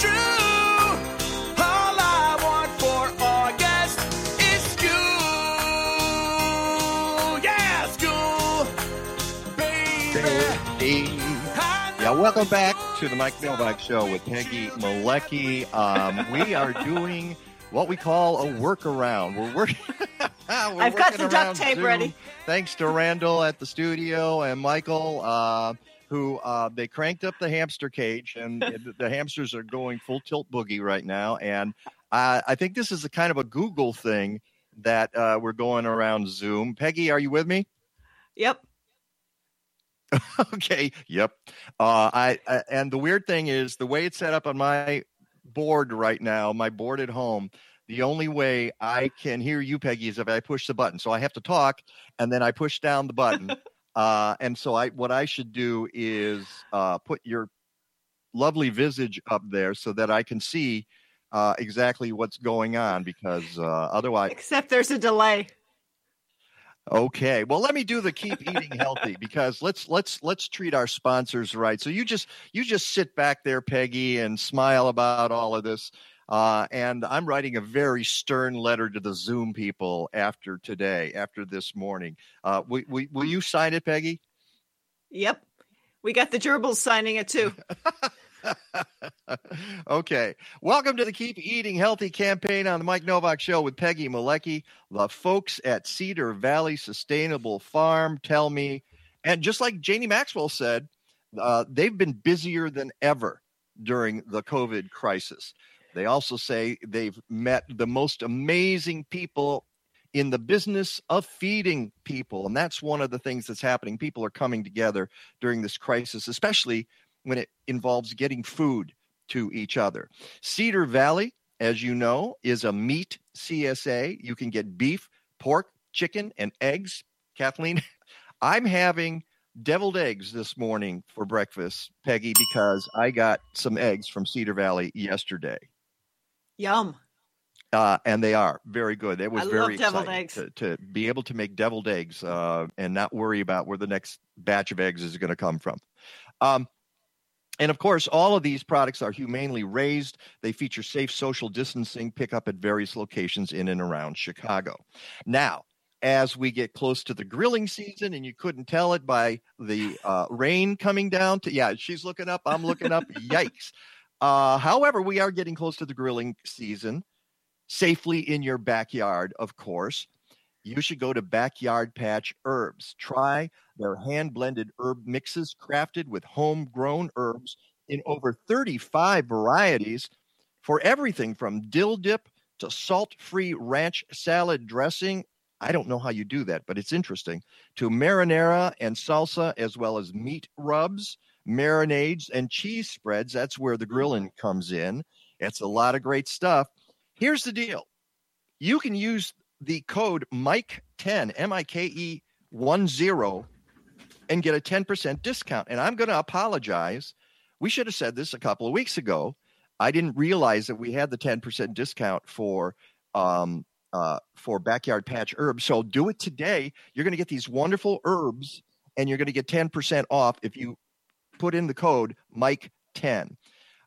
Speaker 7: Welcome back to the Mike Nowak Show with Peggy Malecki. Um, we are doing what we call a workaround. We're working. We're
Speaker 6: I've got the duct tape
Speaker 7: Zoom.
Speaker 6: ready.
Speaker 7: Thanks to Randall at the studio and Michael, uh, who uh, they cranked up the hamster cage, and the- the hamsters are going full tilt boogie right now. And uh, I think this is a kind of a Google thing that uh, we're going around Zoom. Peggy, are you with me?
Speaker 6: Yep.
Speaker 7: okay. Yep. Uh, I, I and the weird thing is the way it's set up on my board right now, my board at home. The only way I can hear you, Peggy, is if I push the button. So I have to talk, and then I push down the button. uh, and so I, what I should do is uh, put your lovely visage up there so that I can see uh, exactly what's going on. Because uh, otherwise,
Speaker 6: Except there's a delay.
Speaker 7: Okay. Well, let me do the keep eating healthy because let's let's let's treat our sponsors right. So you just you just sit back there, Peggy, and smile about all of this. Uh, and I'm writing a very stern letter to the Zoom people after today, after this morning. Uh, will, will, will you sign it, Peggy?
Speaker 6: Yep. We got the gerbils signing it too.
Speaker 7: okay. Welcome to the Keep Eating Healthy campaign on the Mike Nowak Show with Peggy Malecki. The folks at Cedar Valley Sustainable Farm tell me, and just like Janie Maxwell said, uh, they've been busier than ever during the COVID crisis. They also say they've met the most amazing people in the business of feeding people. And that's one of the things that's happening. People are coming together during this crisis, especially when it involves getting food to each other. Cedar Valley, as you know, is a meat CSA. You can get beef, pork, chicken, and eggs. Kathleen, I'm having deviled eggs this morning for breakfast, Peggy, because I got some eggs from Cedar Valley yesterday.
Speaker 6: Yum.
Speaker 7: Uh, and they are very good. It was
Speaker 6: I love
Speaker 7: very
Speaker 6: deviled
Speaker 7: exciting
Speaker 6: eggs.
Speaker 7: To, to be able to make deviled eggs uh, and not worry about where the next batch of eggs is going to come from. Um, and of course, all of these products are humanely raised. They feature safe social distancing pickup at various locations in and around Chicago. Now, as we get close to the grilling season, and you couldn't tell it by the uh, rain coming down. To yeah, she's looking up. I'm looking up. Yikes! Uh, however, we are getting close to the grilling season, safely in your backyard, of course. You should go to Backyard Patch Herbs. Try their hand blended herb mixes crafted with homegrown herbs in over 35 varieties for everything from dill dip to salt free ranch salad dressing. I don't know how you do that, but it's interesting. To marinara and salsa, as well as meat rubs, marinades, and cheese spreads. That's where the grilling mm. comes in. It's a lot of great stuff. Here's the deal you can use the code Mike10, M I K E 1 0, and get a 10% discount. And I'm going to apologize. We should have said this a couple of weeks ago. I didn't realize that we had the 10% discount for um, uh, for backyard patch herbs. So do it today. You're going to get these wonderful herbs, and you're going to get 10% off if you put in the code Mike10.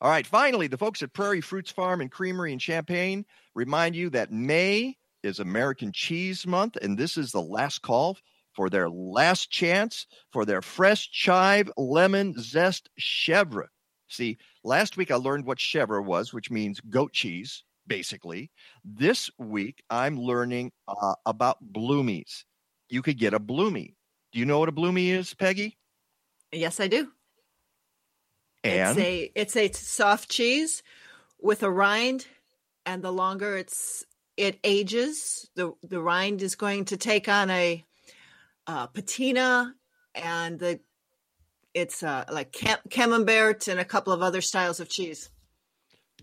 Speaker 7: All right, finally, the folks at Prairie Fruits Farm and Creamery in Champaign remind you that May is American Cheese Month, and this is the last call for their last chance for their fresh chive lemon zest chèvre. See, last week I learned what chèvre was, which means goat cheese, basically. This week I'm learning uh, about bloomies. You could get a bloomie. Do you know what a bloomie is, Peggy?
Speaker 15: Yes, I do.
Speaker 7: And
Speaker 15: It's a it's a soft cheese with a rind, and the longer it's it ages, the the rind is going to take on a uh, patina, and the it's uh, like cam- camembert and a couple of other styles of cheese.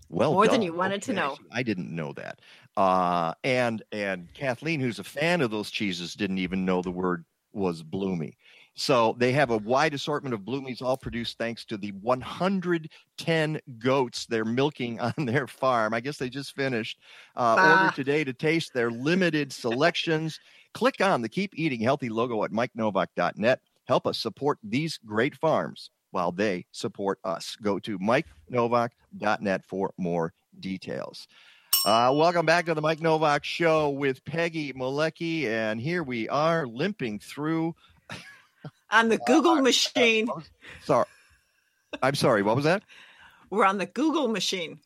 Speaker 7: Well,
Speaker 15: More than you wanted to know.
Speaker 7: I didn't know that. Uh, and and Kathleen, who's a fan of those cheeses, didn't even know the word was bloomy. So they have a wide assortment of bloomies, all produced thanks to the 110 goats they're milking on their farm. I guess they just finished. Uh, order today to taste their limited selections. Click on the Keep Eating Healthy logo at MikeNowak.net. Help us support these great farms while they support us. Go to MikeNowak.net for more details. Uh, welcome back to the Mike Nowak Show with Peggy Malecki, and here we are limping through.
Speaker 15: On the Google machine.
Speaker 7: Sorry, I'm sorry. What was that?
Speaker 15: We're on the Google machine.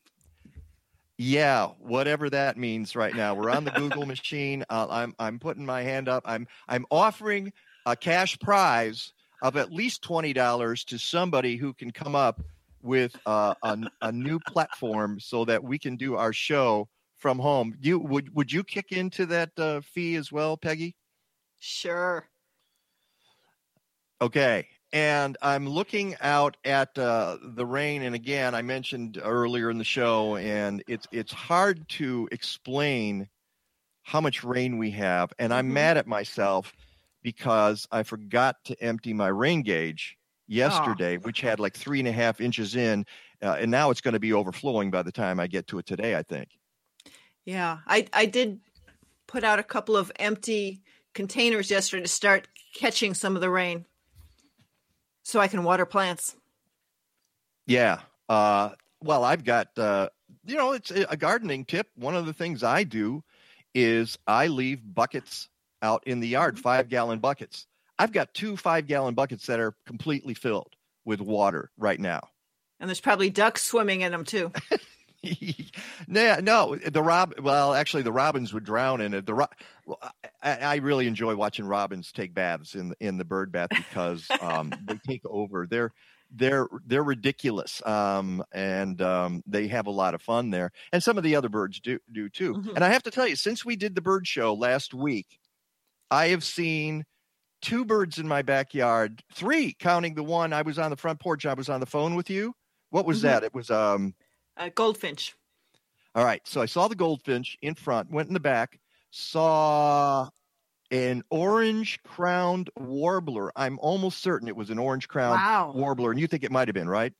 Speaker 7: Yeah, whatever that means right now. We're on the Google machine. Uh, I'm I'm putting my hand up. I'm I'm offering a cash prize of at least twenty dollars to somebody who can come up with uh, a a new platform so that we can do our show from home. You would would you kick into that uh, fee as well, Peggy?
Speaker 15: Sure.
Speaker 7: Okay. And I'm looking out at uh, the rain, and again, I mentioned earlier in the show, and it's it's hard to explain how much rain we have, and I'm mad at myself because I forgot to empty my rain gauge yesterday, which had like three and a half inches in, uh, and now it's going to be overflowing by the time I get to it today. I think.
Speaker 15: Yeah, I I did put out a couple of empty containers yesterday to start catching some of the rain, so I can water plants.
Speaker 7: Yeah. Uh, well, I've got, uh, you know, it's a a gardening tip. One of the things I do is I leave buckets out in the yard, five gallon buckets. I've got two five gallon buckets that are completely filled with water right now.
Speaker 15: And there's probably ducks swimming in them too.
Speaker 7: No, no, the rob. Well, actually, the robins would drown in it. The ro- well, I, I really enjoy watching robins take baths in in the bird bath because um, they take over. They're they're they're ridiculous, um, and um, they have a lot of fun there. And some of the other birds do do too.
Speaker 17: Mhm.
Speaker 7: And I have to tell you, since we did the bird show last week, I have seen two birds in my backyard, three counting the one I was on the front porch. I was on the phone with you. What was
Speaker 15: Mhm.
Speaker 7: that? It was um.
Speaker 15: Uh, goldfinch.
Speaker 7: All right. So I saw the goldfinch in front, went in the back, saw an orange crowned warbler. I'm almost certain it was an orange crowned
Speaker 15: Wow.
Speaker 7: warbler. And you think it might have been, right?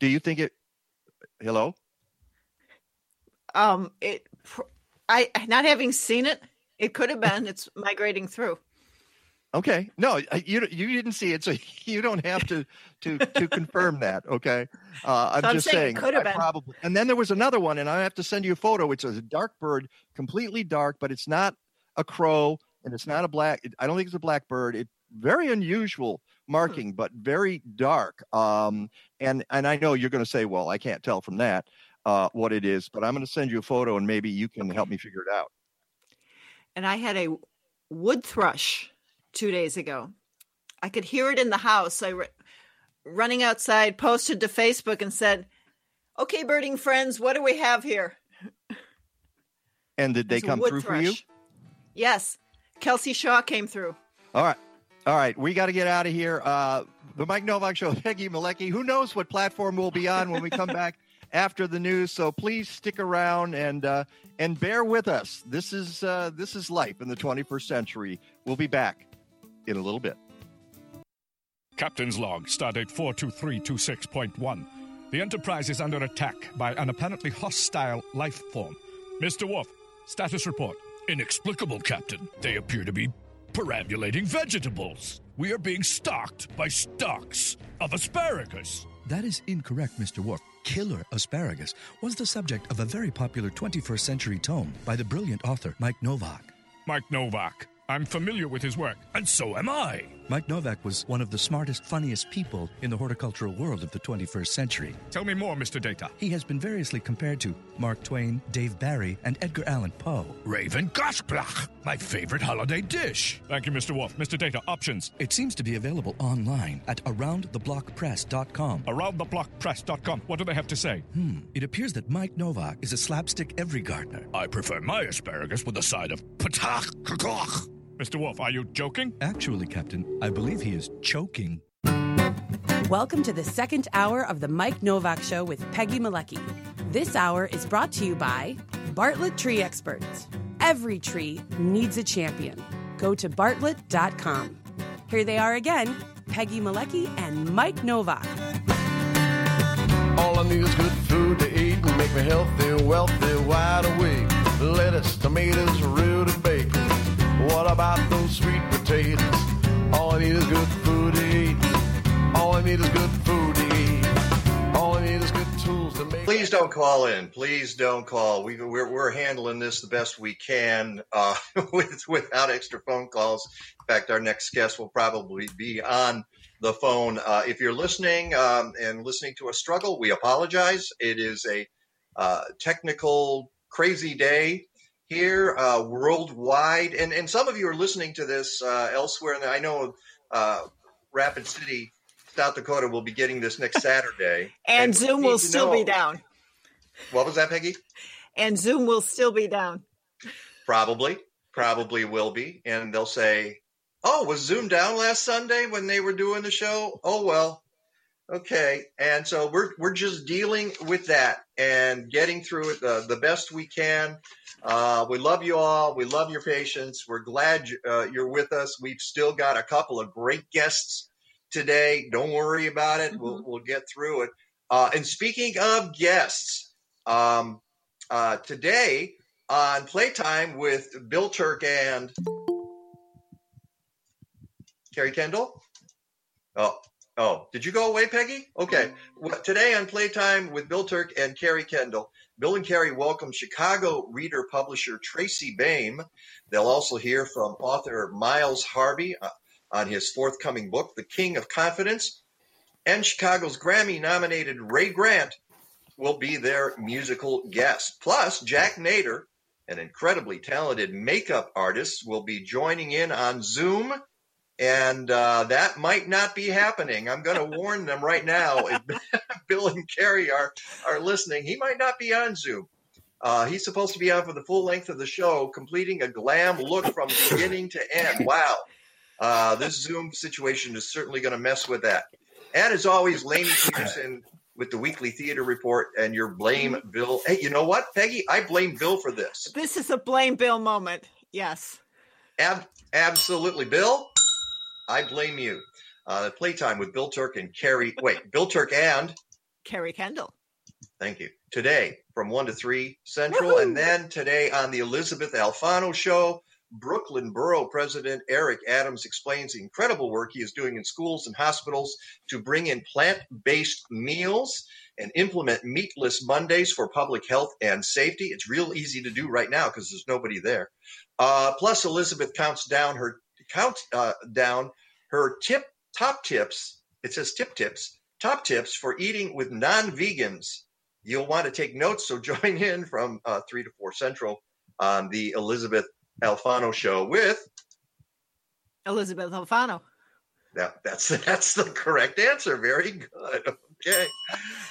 Speaker 7: Do you think it? Hello?
Speaker 15: Um, it. I not having seen it, it could have been. It's migrating through.
Speaker 7: Okay, no, you you didn't see it, so you don't have to to to confirm that. Okay, uh, I'm,
Speaker 15: So I'm
Speaker 7: just
Speaker 15: saying
Speaker 7: saying.
Speaker 15: could have been.
Speaker 7: Probably. And then there was another one, and I have to send you a photo. It's a dark bird, completely dark, but it's not a crow, and it's not a black. I don't think it's a blackbird. It very unusual marking, but very dark. Um, and and I know you're going to say, well, I can't tell from that uh, what it is, but I'm going to send you a photo, and maybe you can help me figure it out.
Speaker 15: and I had a wood thrush two days ago. I could hear it in the house. I r- running outside posted to Facebook and said, "Okay, birding friends, what do we have here?"
Speaker 7: And did they
Speaker 15: It's
Speaker 7: come through for you?
Speaker 15: Yes, Kelsey Shaw came through.
Speaker 7: All right. All right. We got to get out of here. Uh, the Mike Nowak Show, Peggy Malecki. Who knows what platform we'll be on when we come back after the news? So please stick around and uh, and bear with us. This is uh, this is life in the 21st century. We'll be back in a little bit.
Speaker 17: Captain's log, stardate 42326.1. The Enterprise is under attack by an apparently hostile life form. Mr. Worf, status report.
Speaker 18: Inexplicable, Captain. They appear to be perambulating vegetables. We are being stalked by stalks of asparagus.
Speaker 19: That is incorrect, Mr. Worf. Killer asparagus was the subject of a very popular 21st century tome by the brilliant author Mike Nowak.
Speaker 17: Mike Nowak. I'm familiar with his work.
Speaker 18: And so am I.
Speaker 19: Mike Nowak was one of the smartest, funniest people in the horticultural world of the 21st century.
Speaker 17: Tell me more, Mr. Data.
Speaker 19: He has been variously compared to Mark Twain, Dave Barry, and Edgar Allan Poe.
Speaker 18: Raven Goshblach, my favorite holiday dish.
Speaker 17: Thank you, Mr. Worf. Mr. Data, options.
Speaker 19: It seems to be available online at aroundtheblockpress.com.
Speaker 17: Aroundtheblockpress.com. What do they have to say?
Speaker 19: Hmm. It appears that Mike Nowak is a slapstick every gardener.
Speaker 18: I prefer my asparagus with a side of patach kakoch.
Speaker 17: Mr. Worf, are you joking?
Speaker 19: Actually, Captain, I believe he is choking.
Speaker 3: Welcome to the second hour of the Mike Nowak Show with Peggy Malecki. This hour is brought to you by Bartlett Tree Experts. Every tree needs a champion. Go to bartlett.com. Here they are again Peggy Malecki and Mike Nowak.
Speaker 20: All I need is good food to eat and make me healthy, wealthy, wide awake. Lettuce, tomatoes, about those sweet potatoes? All I need is good food to eat. All I need is good food to eat. All I need is good tools to make.
Speaker 7: Please don't call in. Please don't call. We, we're, we're handling this the best we can uh, with, without extra phone calls. In fact, our next guest will probably be on the phone. Uh, if you're listening um, and listening to a struggle, we apologize. It is a uh, technical, crazy day here uh, worldwide. And, and some of you are listening to this uh, elsewhere. And I know uh, Rapid City, South Dakota will be getting this next Saturday.
Speaker 15: And,
Speaker 7: we
Speaker 15: Zoom will still
Speaker 7: know-
Speaker 15: be down.
Speaker 7: What was that, Peggy?
Speaker 15: And Zoom will still be down.
Speaker 7: Probably, probably will be. And they'll say, Oh, was Zoom down last Sunday when they were doing the show? Oh, well. Okay. And so we're, we're just dealing with that and getting through it the, the best we can. Uh, we love you all. We love your patience. We're glad uh, you're with us. We've still got a couple of great guests today. Don't worry about it. We'll, we'll get through it. Uh, and speaking of guests, um, uh, today on Playtime with Bill Turk and Carrie Kendall. Oh, oh, did you go away, Peggy? Okay. Well, today on Playtime with Bill Turk and Carrie Kendall, Bill and Carrie welcome Chicago reader publisher Tracy Baim. They'll also hear from author Miles Harvey uh, on his forthcoming book, The King of Confidence. And Chicago's Grammy nominated Ray Grant will be their musical guest. Plus, Jack Nader, an incredibly talented makeup artist, will be joining in on Zoom. And uh, that might not be happening. I'm going to warn them right now. If Bill and Carrie are, are listening, he might not be on Zoom. Uh, he's supposed to be on for the full length of the show, completing a glam look from beginning to end. Wow. Uh, this Zoom situation is certainly going to mess with that. And as always, Laney Peterson with the weekly theater report and your blame Bill. Hey, you know what, Peggy? I blame Bill for this.
Speaker 15: This is a blame Bill moment. Yes.
Speaker 7: Ab- absolutely. Bill, I blame you. Uh, the playtime with Bill Turk and Carrie. Wait, Bill Turk and
Speaker 15: Carrie Kendall.
Speaker 7: Thank you. Today from 1 to 3 Central. And then today on the Elizabeth Alfano Show Brooklyn Borough President Eric Adams explains the incredible work he is doing in schools and hospitals to bring in plant based meals and implement meatless Mondays for public health and safety. It's real easy to do right now because there's nobody there. Uh, plus, Elizabeth counts down her counts uh, down her tip top tips. It says tip tips, top tips for eating with non vegans. You'll want to take notes, so join in from uh, three to four central on the Elizabeth Alfano show with
Speaker 15: Elizabeth Alfano.
Speaker 7: That, that's that's the correct answer. Very good. Okay.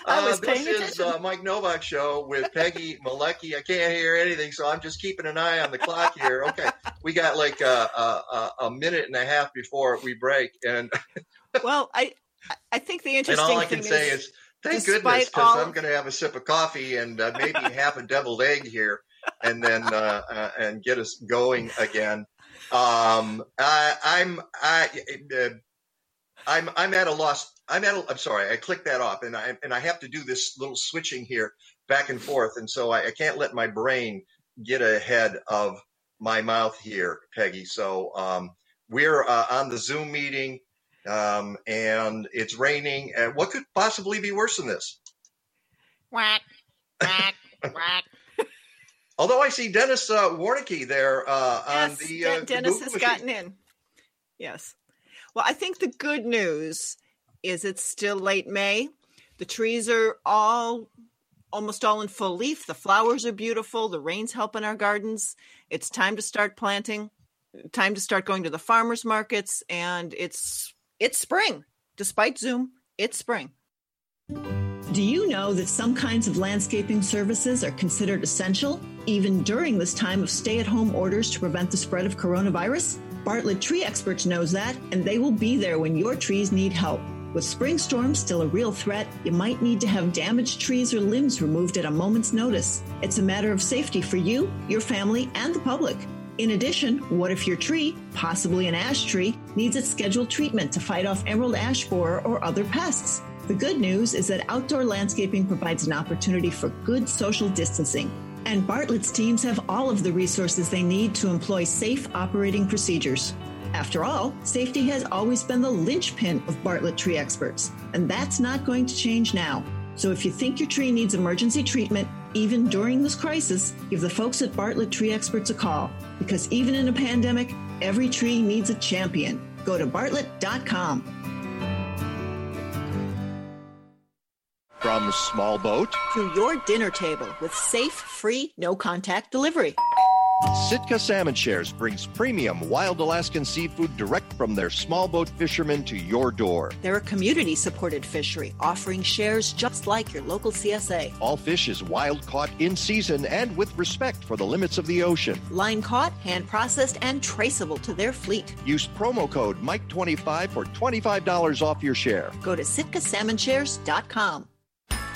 Speaker 7: Uh, this is uh, Mike Nowak show with Peggy Malecki. I can't hear anything, so I'm just keeping an eye on the clock here. Okay, we got like a, a, a- minute and a half before we break, and
Speaker 15: well, I I think the
Speaker 7: and
Speaker 15: interesting
Speaker 7: all I can
Speaker 15: thing
Speaker 7: say
Speaker 15: is,
Speaker 7: is thank goodness because
Speaker 15: all-
Speaker 7: I'm going to have a sip of coffee and uh, maybe half a deviled egg here, and then uh, uh, and get us going again. Um, I, I'm I. Uh, I'm I'm at a loss. I'm at. A, I'm sorry. I clicked that off, and I and I have to do this little switching here back and forth, and so I, I can't let my brain get ahead of my mouth here, Peggy. So um, we're uh, on the Zoom meeting, um, and it's raining. And what could possibly be worse than this?
Speaker 15: Whack, whack, whack.
Speaker 7: Although I see Dennis uh, Warnecke there uh, on
Speaker 15: Yes,
Speaker 7: the
Speaker 15: Den-
Speaker 7: uh,
Speaker 15: Dennis
Speaker 7: Google
Speaker 15: has
Speaker 7: machine.
Speaker 15: gotten in. Yes. Well, I think the good news is it's still late May. The trees are all almost all in full leaf. The flowers are beautiful. The rain's helping our gardens. It's time to start planting. Time to start going to the farmers markets and it's it's spring. Despite Zoom, it's spring.
Speaker 6: Do you know that some kinds of landscaping services are considered essential even during this time of stay at home orders to prevent the spread of coronavirus? Bartlett Tree Experts knows that, and they will be there when your trees need help. With spring storms still a real threat, you might need to have damaged trees or limbs removed at a moment's notice. It's a matter of safety for you, your family, and the public. In addition, what if your tree, possibly an ash tree, needs its scheduled treatment to fight off emerald ash borer or other pests? The good news is that outdoor landscaping provides an opportunity for good social distancing. And Bartlett's teams have all of the resources they need to employ safe operating procedures. After all, safety has always been the linchpin of Bartlett Tree Experts, and that's not going to change now. So if you think your tree needs emergency treatment, even during this crisis, give the folks at Bartlett Tree Experts a call, because even in a pandemic, every tree needs a champion. Go to bartlett.com.
Speaker 7: From small boat
Speaker 15: To your dinner table with safe, free, no contact delivery.
Speaker 7: Sitka Salmon Shares brings premium wild Alaskan seafood direct from their small boat fishermen to your door.
Speaker 15: They're a community supported fishery offering shares just like your local CSA.
Speaker 7: All fish is wild caught in season and with respect for the limits of the ocean.
Speaker 15: Line caught, hand processed, and traceable to their fleet.
Speaker 7: Use promo code Mike25 for $25 off your share.
Speaker 15: Go to sitkasalmonshares.com.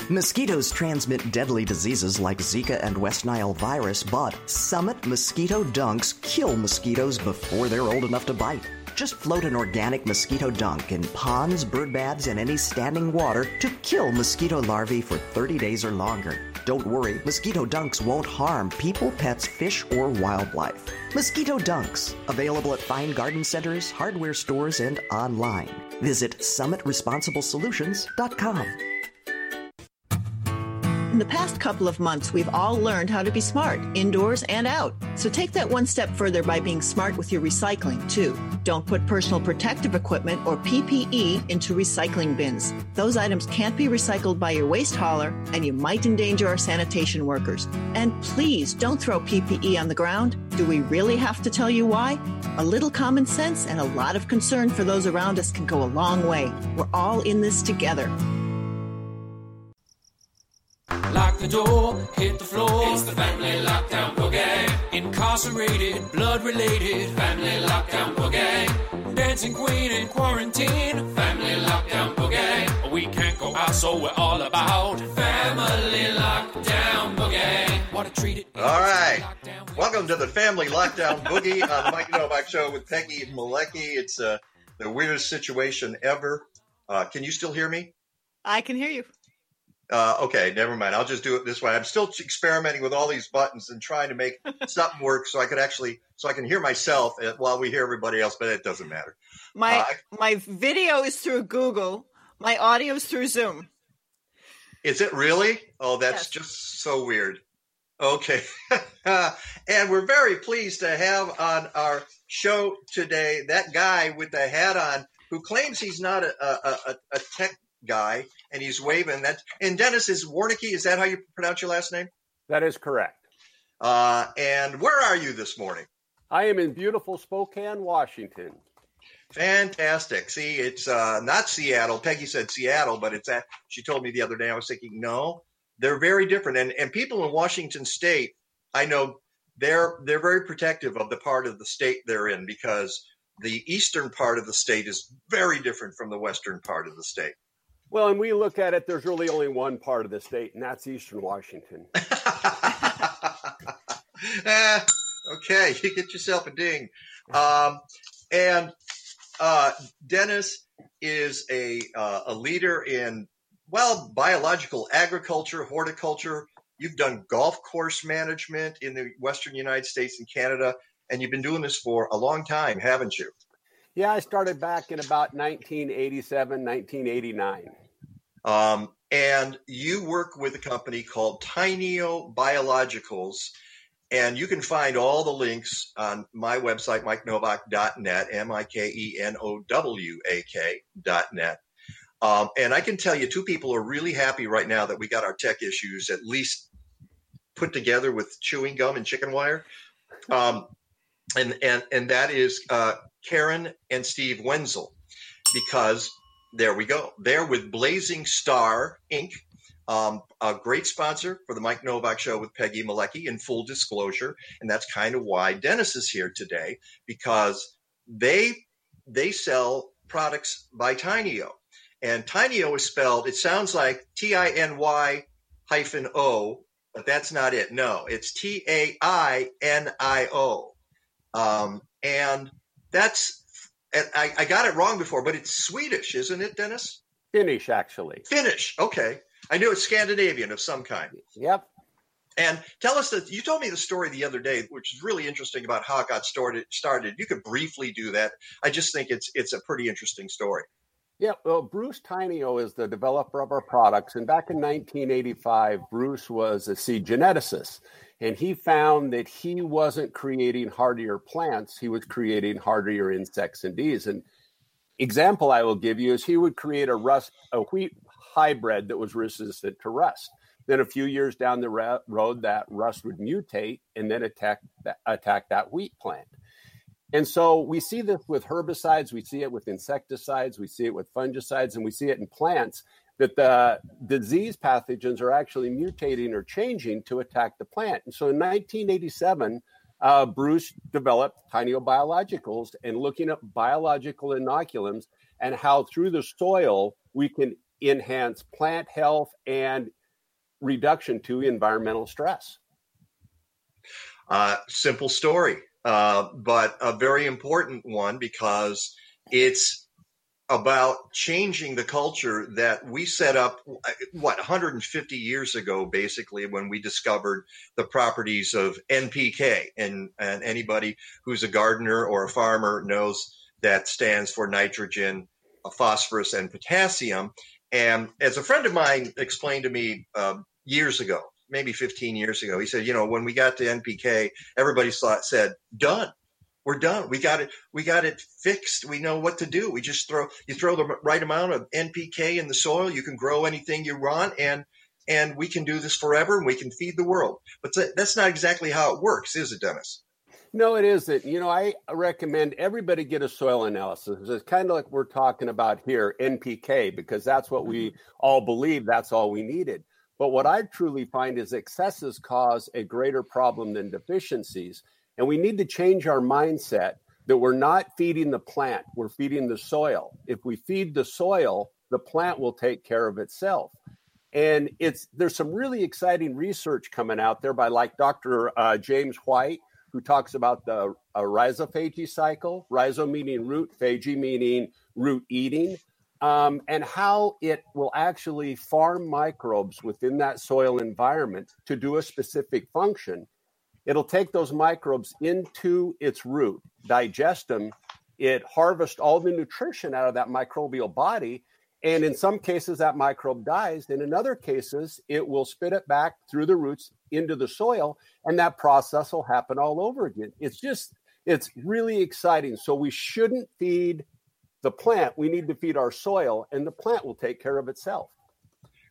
Speaker 11: Mosquitoes transmit deadly diseases like Zika and West Nile virus, but Summit Mosquito Dunks kill mosquitoes before they're old enough to bite. Just float an organic mosquito dunk in ponds, bird baths, and any standing water to kill mosquito larvae for 30 days or longer. Don't worry, mosquito dunks won't harm people, pets, fish, or wildlife. Mosquito dunks, available at fine garden centers, hardware stores, and online. Visit summitresponsiblesolutions.com.
Speaker 6: In the past couple of months, we've all learned how to be smart, indoors and out. So take that one step further by being smart with your recycling, too. Don't put personal protective equipment or PPE into recycling bins. Those items can't be recycled by your waste hauler, and you might endanger our sanitation workers. And please don't throw PPE on the ground. Do we really have to tell you why? A little common sense and a lot of concern for those around us can go a long way. We're all in this together.
Speaker 16: Lock the door, hit the floor. It's the family lockdown boogie. Incarcerated, blood related. Family lockdown boogie. Dancing queen in quarantine. Family lockdown boogie. We can't go out, so we're all about family lockdown boogie. What a treat it
Speaker 7: All right. Welcome to the Family Lockdown Boogie on the Mike Nowak Show with Peggy Malecki. It's uh, the weirdest situation ever. Uh, can you still hear me?
Speaker 15: I can hear you.
Speaker 7: Uh, okay, never mind. I'll just do it this way. I'm still experimenting with all these buttons and trying to make something work so I could actually so I can hear myself uh, while we hear everybody else. But it doesn't matter.
Speaker 15: My
Speaker 7: Uh,
Speaker 15: my video is through Google. My audio is through Zoom.
Speaker 7: Is it really? Oh, that's just so weird. Okay. and we're very pleased to have on our show today that guy with the hat on who claims he's not a, a, a, a tech guy and he's waving that. And Dennis is Warnecke. Is that how you pronounce your last name?
Speaker 21: That is correct.
Speaker 7: Uh, and where are you this morning?
Speaker 21: I am in beautiful Spokane, Washington.
Speaker 7: Fantastic. See, it's uh, not Seattle. Peggy said Seattle, but it's at. She told me the other day. I was thinking, no, they're very different. And and people in Washington State, I know they're they're very protective of the part of the state they're in because the eastern part of the state is very different from the western part of the state.
Speaker 21: Well, and we look at it, there's really only one part of the state, and that's Eastern Washington.
Speaker 7: Eh, okay, you get yourself a ding. Um, and uh, Dennis is a uh, a leader in well biological agriculture, horticulture. You've done golf course management in the Western United States and Canada, and you've been doing this for a long time, haven't you?
Speaker 21: Yeah, I started back in about 1987, 1989.
Speaker 7: Um, and you work with a company called Tainio Biologicals, and you can find all the links on my website, mikenowak.net, M I K E N O W A K.net. Um, and I can tell you, two people are really happy right now that we got our tech issues at least put together with chewing gum and chicken wire. Um, and, and, and that is uh, Karen and Steve Wenzel, because there we go. They're with Blazing Star Inc., um, a great sponsor for the Mike Nowak Show with Peggy Malecki. In full disclosure, and that's kind of why Dennis is here today because they they sell products by Tainio, and Tainio is spelled. It sounds like T I N Y hyphen O, but that's not it. No, it's T A I N I O, um, and that's. I, I got it wrong before, but it's Swedish, isn't it, Dennis?
Speaker 21: Finnish, actually.
Speaker 7: Finnish. Okay. I knew it's Scandinavian of some kind.
Speaker 21: Yep.
Speaker 7: And tell us that you told me the story the other day, which is really interesting about how it got started. Started. You could briefly do that. I just think it's it's a pretty interesting story.
Speaker 21: Yeah, well, Bruce Tainio is the developer of our products. And back in 1985, Bruce was a seed geneticist. And he found that he wasn't creating hardier plants, he was creating hardier insects and bees. And example I will give you is he would create a rust, a wheat hybrid that was resistant to rust. Then a few years down the ra- road, that rust would mutate and then attack that, attack that wheat plant. And so we see this with herbicides, we see it with insecticides, we see it with fungicides, and we see it in plants that the disease pathogens are actually mutating or changing to attack the plant. And so in 1987, uh, Bruce developed Biologicals and looking at biological inoculums and how through the soil we can enhance plant health and reduction to environmental stress.
Speaker 7: Uh, simple story, uh, but a very important one because it's about changing the culture that we set up what 150 years ago basically when we discovered the properties of npk and, and anybody who's a gardener or a farmer knows that stands for nitrogen phosphorus and potassium. And as a friend of mine explained to me um, years ago maybe 15 years ago he said you know when we got to npk everybody thought said done we're done. We got it. We got it fixed. We know what to do. We just throw you throw the right amount of NPK in the soil. You can grow anything you want, and and we can do this forever, and we can feed the world. But that's not exactly how it works, is it, Dennis?
Speaker 21: No, it isn't. You know, I recommend everybody get a soil analysis. It's kind of like we're talking about here, NPK, because that's what we mm-hmm. all believe. That's all we needed. But what I truly find is excesses cause a greater problem than deficiencies. And we need to change our mindset that we're not feeding the plant, we're feeding the soil. If we feed the soil, the plant will take care of itself. And it's there's some really exciting research coming out there by like Dr. Uh, James White, who talks about the uh, rhizophagy cycle. Rhizo meaning root, phagy meaning root eating. um, and how it will actually farm microbes within that soil environment to do a specific function. It'll take those microbes into its root, digest them, it harvests all the nutrition out of that microbial body. And in some cases, that microbe dies. And in other cases, it will spit it back through the roots into the soil. And that process will happen all over again. It's just, it's really exciting. So we shouldn't feed the plant. We need to feed our soil, and the plant will take care of itself.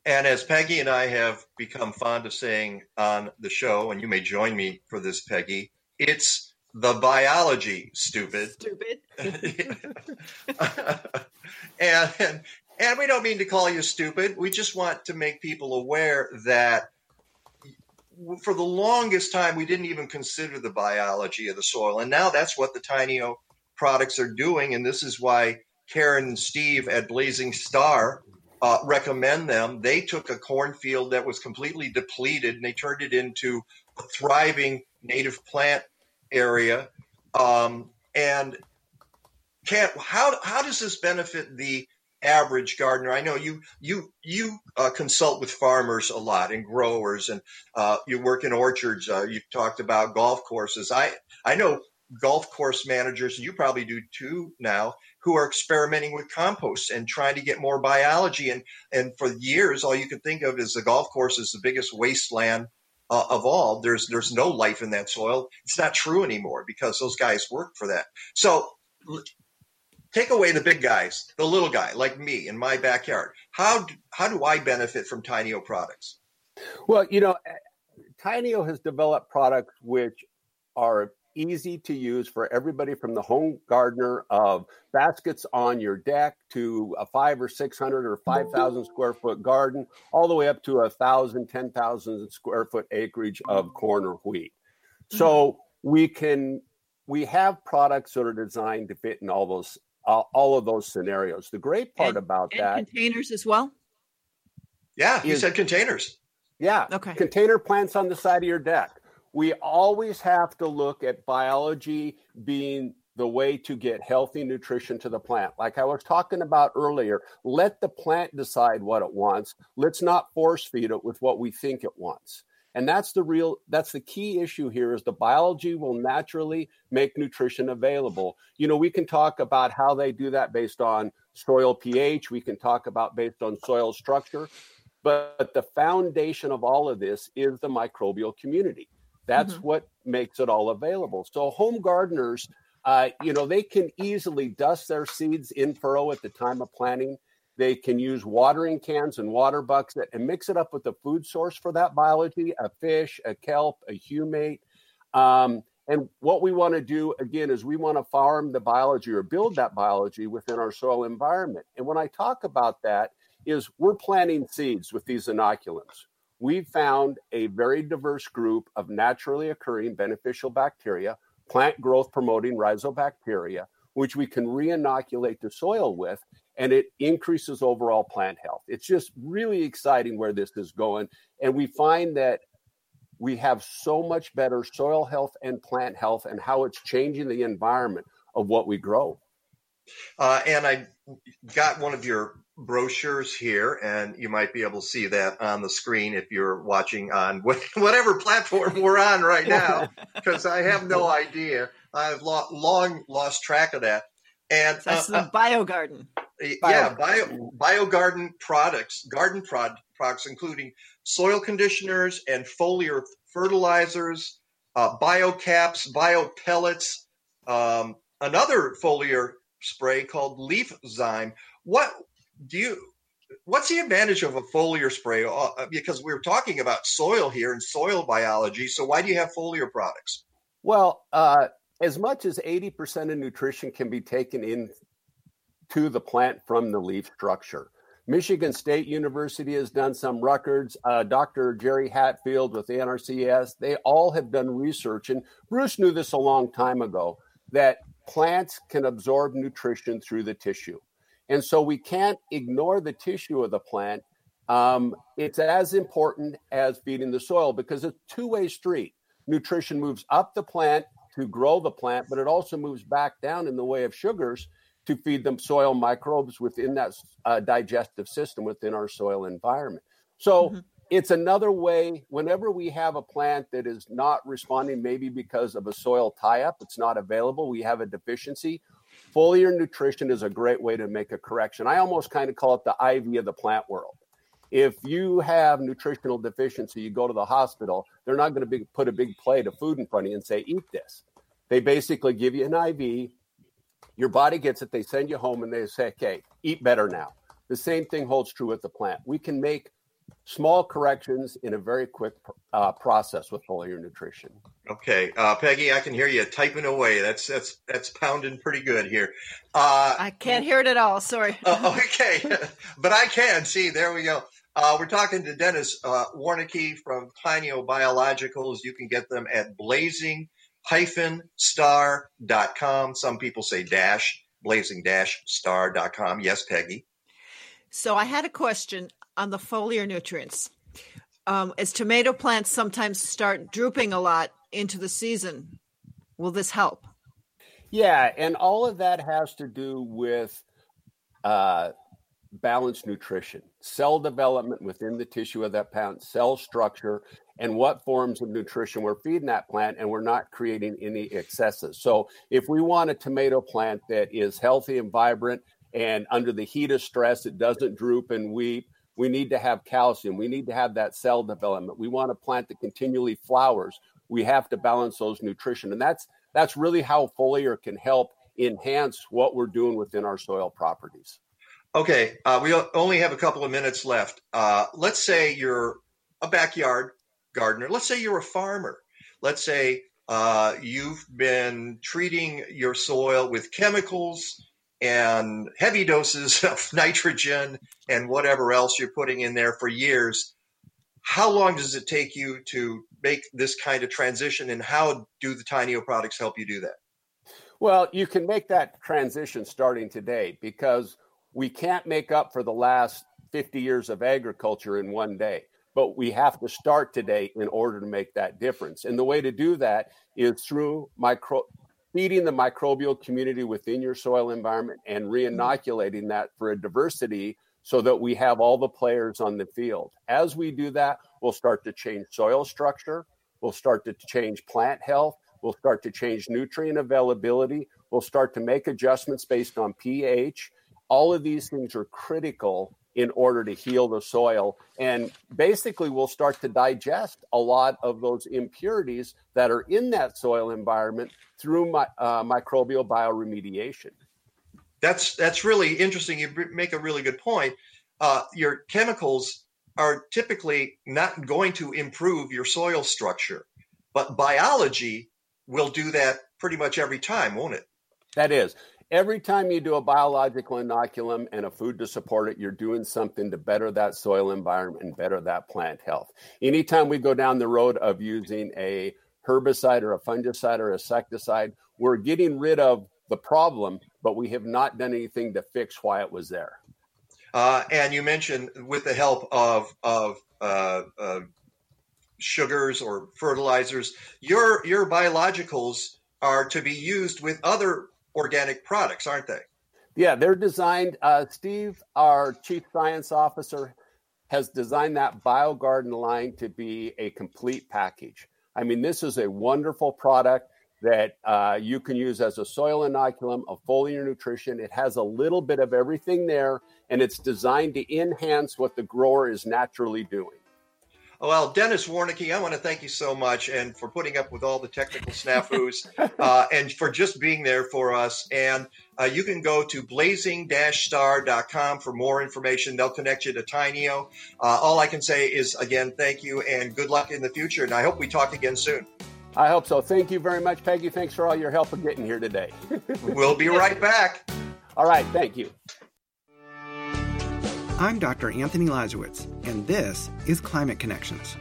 Speaker 7: And as Peggy and I have become fond of saying on the show, and you may join me for this, Peggy, it's the biology, stupid.
Speaker 6: Stupid.
Speaker 7: and, and and we don't mean to call you stupid. We just want to make people aware that for the longest time we didn't even consider the biology of the soil, and now that's what the Tainio products are doing, and this is why Karen and Steve at Blazing Star uh, recommend them. They took a cornfield that was completely depleted and they turned it into a thriving native plant area. Um, and can how how does this benefit the average gardener? I know you you you uh, consult with farmers a lot and growers, and uh, you work in orchards. Uh, you talked about golf courses. I I know golf course managers, and you probably do too now, who are experimenting with compost and trying to get more biology. And and for years, all you could think of is the golf course is the biggest wasteland uh, of all. There's there's no life in that soil. It's not true anymore because those guys work for that. So take away the big guys, the little guy like me in my backyard. How how do I benefit from Tainio products?
Speaker 21: Well, you know, Tainio has developed products which are easy to use for everybody from the home gardener of baskets on your deck to a five or 600 or 5,000 square foot garden, all the way up to a thousand, 10,000 square foot acreage of corn or wheat. So we can, we have products that are designed to fit in all those, uh, all of those scenarios. The great part
Speaker 6: and,
Speaker 21: about
Speaker 6: and
Speaker 21: that
Speaker 6: containers as well.
Speaker 7: Yeah, you said containers.
Speaker 21: Yeah.
Speaker 6: Okay.
Speaker 21: Container plants on the side of your deck we always have to look at biology being the way to get healthy nutrition to the plant. Like I was talking about earlier, let the plant decide what it wants. Let's not force feed it with what we think it wants. And that's the real that's the key issue here is the biology will naturally make nutrition available. You know, we can talk about how they do that based on soil pH, we can talk about based on soil structure, but the foundation of all of this is the microbial community. That's mm-hmm. what makes it all available. So home gardeners, uh, you know, they can easily dust their seeds in furrow at the time of planting. They can use watering cans and water buckets and mix it up with the food source for that biology, a fish, a kelp, a humate. Um, and what we want to do again is we want to farm the biology or build that biology within our soil environment. And when I talk about that, is we're planting seeds with these inoculums we found a very diverse group of naturally occurring beneficial bacteria, plant growth promoting rhizobacteria, which we can re-inoculate the soil with, and it increases overall plant health. It's just really exciting where this is going. And we find that we have so much better soil health and plant health and how it's changing the environment of what we grow.
Speaker 7: Uh, and I got one of your brochures here, and you might be able to see that on the screen if you're watching on whatever platform we're on right now, because I have no idea. I've lo- long lost track of that. And
Speaker 6: that's uh, the bio garden.
Speaker 7: Yeah, bio bio garden products, garden prod, products, including soil conditioners and foliar fertilizers, uh, bio caps, bio pellets, um, another foliar spray called Leaf Zyme. What do you? What's the advantage of a foliar spray? Uh, uh, because we're talking about soil here and soil biology. So why do you have foliar products?
Speaker 21: Well, uh, as much as eighty percent of nutrition can be taken in to the plant from the leaf structure. Michigan State University has done some records. Uh, Dr. Jerry Hatfield with the NRCS, they all have done research, and Bruce knew this a long time ago that plants can absorb nutrition through the tissue. And so we can't ignore the tissue of the plant. Um, it's as important as feeding the soil because it's a two way street. Nutrition moves up the plant to grow the plant, but it also moves back down in the way of sugars. to feed them soil microbes within that uh, digestive system within our soil environment. So mm-hmm. It's another way, whenever we have a plant that is not responding, maybe because of a soil tie up, it's not available, we have a deficiency. Foliar nutrition is a great way to make a correction. I almost kind of call it the IV of the plant world. If you have nutritional deficiency, you go to the hospital, they're not going to be, put a big plate of food in front of you and say, eat this. They basically give you an IV, your body gets it, they send you home, and they say, okay, eat better now. The same thing holds true with the plant. We can make small corrections in a very quick uh, process with foliar nutrition.
Speaker 7: Okay, uh, Peggy, I can hear you typing away. That's that's that's pounding pretty good here. Uh,
Speaker 6: I can't hear it at all. Sorry.
Speaker 7: Oh, okay, but I can see. There we go. Uh, we're talking to Dennis uh, Warnecke from Tainio Biologicals. You can get them at blazing star.com. Some people say dash, blazing star.com. Yes, Peggy.
Speaker 6: So I had a question on the foliar nutrients. Um, as tomato plants sometimes start drooping a lot into the season, will this help?
Speaker 21: Yeah, and all of that has to do with uh, balanced nutrition, cell development within the tissue of that plant, cell structure, and what forms of nutrition we're feeding that plant, and we're not creating any excesses. So, if we want a tomato plant that is healthy and vibrant, and under the heat of stress, it doesn't droop and weep, we need to have calcium. We need to have that cell development. We want a plant that continually flowers. We have to balance those nutrition, and that's that's really how foliar can help enhance what we're doing within our soil properties.
Speaker 7: Okay, uh, we only have a couple of minutes left. Uh, let's say you're a backyard gardener. Let's say you're a farmer. Let's say uh, you've been treating your soil with chemicals and heavy doses of nitrogen and whatever else you're putting in there for years. How long does it take you to make this kind of transition, and how do the Tainio products help you do that?
Speaker 21: Well, you can make that transition starting today because we can't make up for the last 50 years of agriculture in one day but we have to start today in order to make that difference and the way to do that is through micro feeding the microbial community within your soil environment and mm-hmm. reinoculating that for a diversity so that we have all the players on the field. As we do that we'll start to change soil structure. We'll start to change plant health. We'll start to change nutrient availability. We'll start to make adjustments based on ph. All of these things are critical in order to heal the soil. And basically, we'll start to digest a lot of those impurities that are in that soil environment through my, uh, microbial bioremediation.
Speaker 7: That's that's really interesting. You make a really good point. Uh, your chemicals are typically not going to improve your soil structure, but biology will do that pretty much every time, won't it?
Speaker 21: That is every time you do a biological inoculum and a food to support it, you're doing something to better that soil environment and better that plant health. Anytime we go down the road of using a herbicide or a fungicide or a insecticide, we're getting rid of the problem, but we have not done anything to fix why it was there.
Speaker 7: Uh, and you mentioned with the help of of uh, uh, sugars or fertilizers, your your biologicals are to be used with other organic products, aren't they?
Speaker 21: Yeah, they're designed. Uh, Steve, our chief science officer, has designed that BioGarden line to be a complete package. I mean, this is a wonderful product that uh, you can use as a soil inoculum, a foliar nutrition. It has a little bit of everything there, and it's designed to enhance what the grower is naturally doing.
Speaker 7: Well, Dennis Warnecke, I want to thank you so much and for putting up with all the technical snafus uh, and for just being there for us. And uh, you can go to blazing-star.com for more information. They'll connect you to Tainio. Uh, all I can say is, again, thank you and good luck in the future. And I hope we talk again soon.
Speaker 21: I hope so. Thank you very much, Peggy. Thanks for all your help in getting here today.
Speaker 7: we'll be right back.
Speaker 21: All right. Thank you.
Speaker 12: I'm Dr. Anthony Leiserowitz, and this is Climate Connections.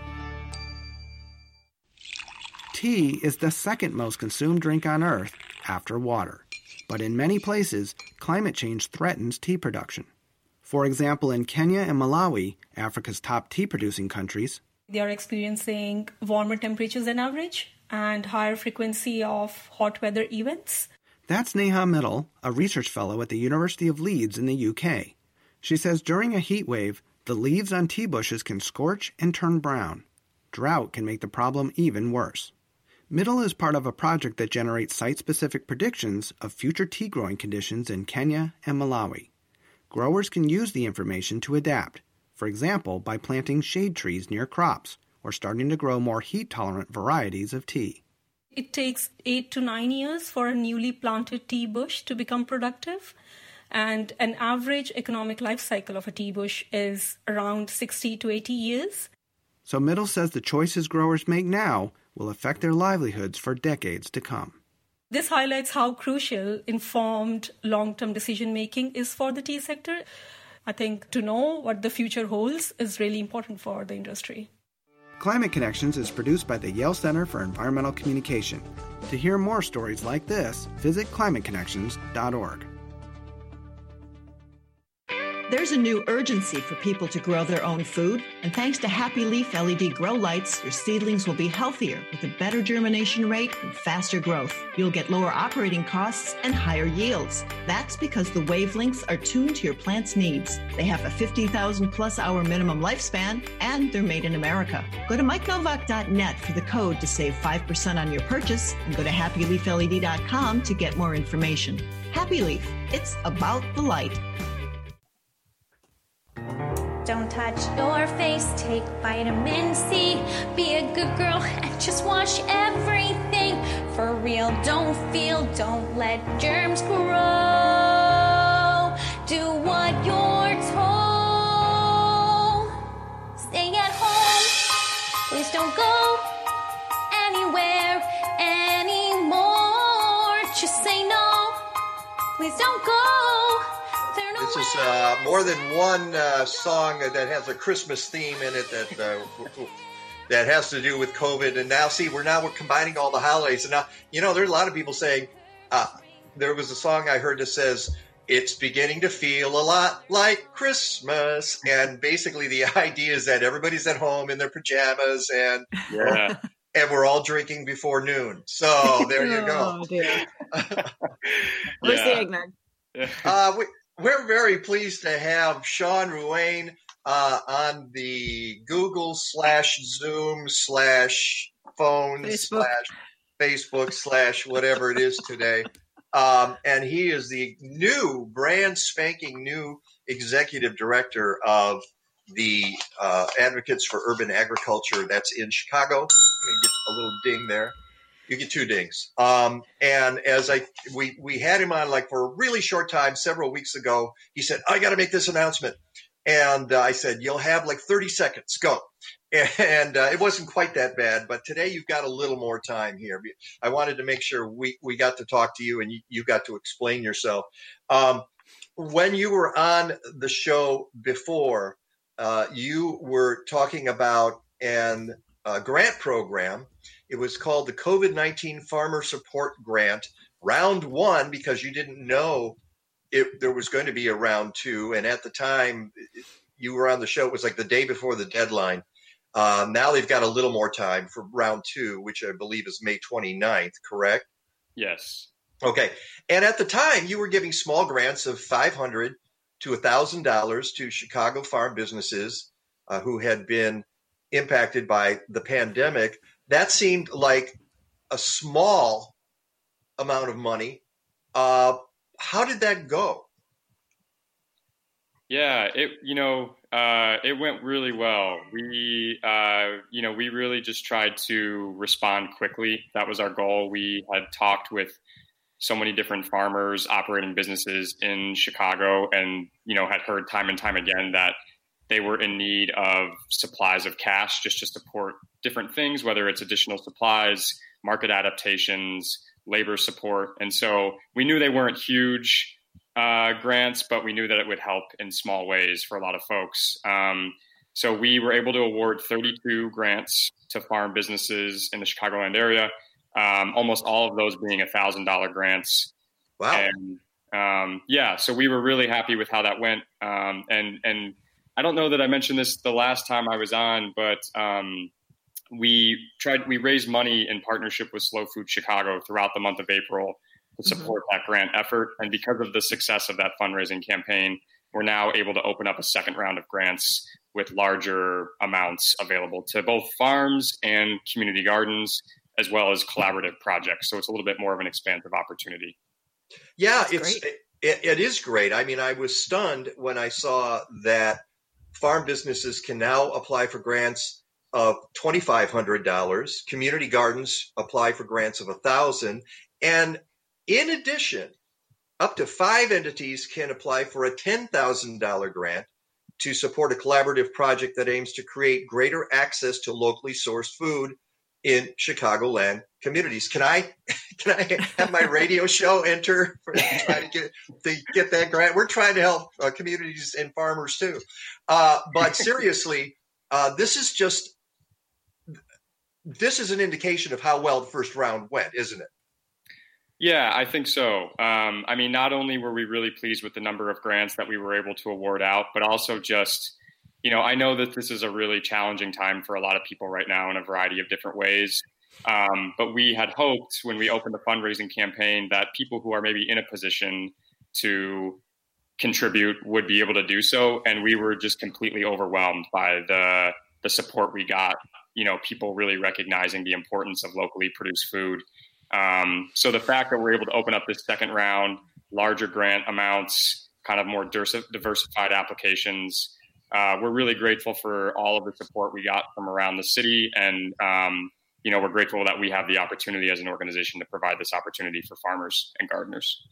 Speaker 12: Tea is the second most consumed drink on Earth after water, but in many places, climate change threatens tea production. For example, in Kenya and Malawi, Africa's top tea producing countries,
Speaker 22: they are experiencing warmer temperatures than average and higher frequency of hot weather events
Speaker 12: That's Neha Mittal, a research fellow at the University of Leeds in the UK. She says during a heat wave, the leaves on tea bushes can scorch and turn brown. Drought can make the problem even worse. Mittal is part of a project that generates site specific predictions of future tea growing conditions in Kenya and Malawi. Growers can use the information to adapt, for example, by planting shade trees near crops or starting to grow more heat tolerant varieties of tea.
Speaker 22: It takes eight to nine years for a newly planted tea bush to become productive. And an average economic life cycle of a tea bush is around 60 to 80 years.
Speaker 12: So Mittal says the choices growers make now will affect their livelihoods for decades to come.
Speaker 22: This highlights how crucial informed long term decision making is for the tea sector. I think to know what the future holds is really important for the industry.
Speaker 12: Climate Connections is produced by the Yale Center for Environmental Communication. To hear more stories like this, visit climateconnections.org.
Speaker 6: There's a new urgency for people to grow their own food, and thanks to Happy Leaf LED grow lights, your seedlings will be healthier with a better germination rate and faster growth. You'll get lower operating costs and higher yields. That's because the wavelengths are tuned to your plant's needs. They have a 50,000 plus hour minimum lifespan, and they're made in America. Go to MikeNowak.net for the code to save 5% on your purchase, and go to HappyLeafLED.com to get more information. Happy Leaf, it's about the light.
Speaker 23: Don't touch your face, take vitamin C. Be a good girl and just wash everything. For real, don't feel, don't let germs grow. Do what you're told. Stay at home, please don't go anywhere anymore. Just say no, please don't go.
Speaker 7: This is uh, more than one uh, song that has a Christmas theme in it that uh, that has to do with COVID. And now, see, we're now we're combining all the holidays. And now, you know, there's a lot of people saying uh, there was a song I heard that says it's beginning to feel a lot like Christmas. And basically, the idea is that everybody's at home in their pajamas and
Speaker 24: Yeah.
Speaker 7: and we're all drinking before noon. So there you go.
Speaker 25: Oh, dear. Where's
Speaker 24: Yeah.
Speaker 25: the eggnog?
Speaker 7: Uh, we, we're very pleased to have Sean Ruane uh, on the Google slash Zoom slash phone
Speaker 25: Facebook.
Speaker 7: slash Facebook slash whatever it is today. Um, and he is the new, brand spanking new executive director of the uh, Advocates for Urban Agriculture that's in Chicago. I'm get a little ding there. You get two dings. Um, and as I we we had him on like for a really short time several weeks ago, he said, "I got to make this announcement," and uh, I said, "You'll have like 30 seconds. Go." And uh, it wasn't quite that bad, but today you've got a little more time here. I wanted to make sure we, we got to talk to you and you, you got to explain yourself. Um, when you were on the show before, uh, you were talking about an uh, grant program. It was called the COVID 19 Farmer Support Grant, round one, because you didn't know if there was going to be a round two. And at the time you were on the show, it was like the day before the deadline. Um, now they've got a little more time for round two, which I believe is May 29th, correct?
Speaker 24: Yes.
Speaker 7: Okay. And at the time, you were giving small grants of 500 to $1,000 to Chicago farm businesses uh, who had been impacted by the pandemic. That seemed like a small amount of money. Uh, how did that go?
Speaker 24: Yeah, it you know uh, it went really well. We uh, you know we really just tried to respond quickly. That was our goal. We had talked with so many different farmers operating businesses in Chicago, and you know had heard time and time again that they were in need of supplies of cash just to support different things, whether it's additional supplies, market adaptations, labor support, and so we knew they weren't huge uh, grants, but we knew that it would help in small ways for a lot of folks. Um, so we were able to award 32 grants to farm businesses in the Chicagoland area, um, almost all of those being $1,000 grants.
Speaker 7: Wow.
Speaker 24: And um, yeah, so we were really happy with how that went. Um, and, and I don't know that I mentioned this the last time I was on, but um, we tried, we raised money in partnership with Slow Food Chicago throughout the month of April to mm-hmm. support mm-hmm. that grant effort. And because of the success of that fundraising campaign, we're now able to open up a second round of grants with larger amounts available to both farms and community gardens, as well as collaborative projects. So it's a little bit more of an expansive opportunity.
Speaker 7: Yeah, That's it's it, it is great. I mean, I was stunned when I saw that farm businesses can now apply for grants of $2,500. Community gardens apply for grants of 1000 And in addition, up to five entities can apply for a $10,000 grant to support a collaborative project that aims to create greater access to locally sourced food in Chicagoland communities. Can I can I have my radio show enter for trying to get to get that grant? We're trying to help uh, communities and farmers too. Uh, but seriously, uh, this is just this is an indication of how well the first round went, isn't it?
Speaker 24: Yeah, I think so. Um, I mean, not only were we really pleased with the number of grants that we were able to award out, but also just, you know, I know that this is a really challenging time for a lot of people right now in a variety of different ways. Um, but we had hoped when we opened the fundraising campaign that people who are maybe in a position to contribute would be able to do so. And we were just completely overwhelmed by the the support we got. You know, people really recognizing the importance of locally produced food um, so the fact that we're able to open up this second round, larger grant amounts, kind of more diversified applications, uh, we're really grateful for all of the support we got from around the city, and um, you know we're grateful that we have the opportunity as an organization to provide this opportunity for farmers and gardeners.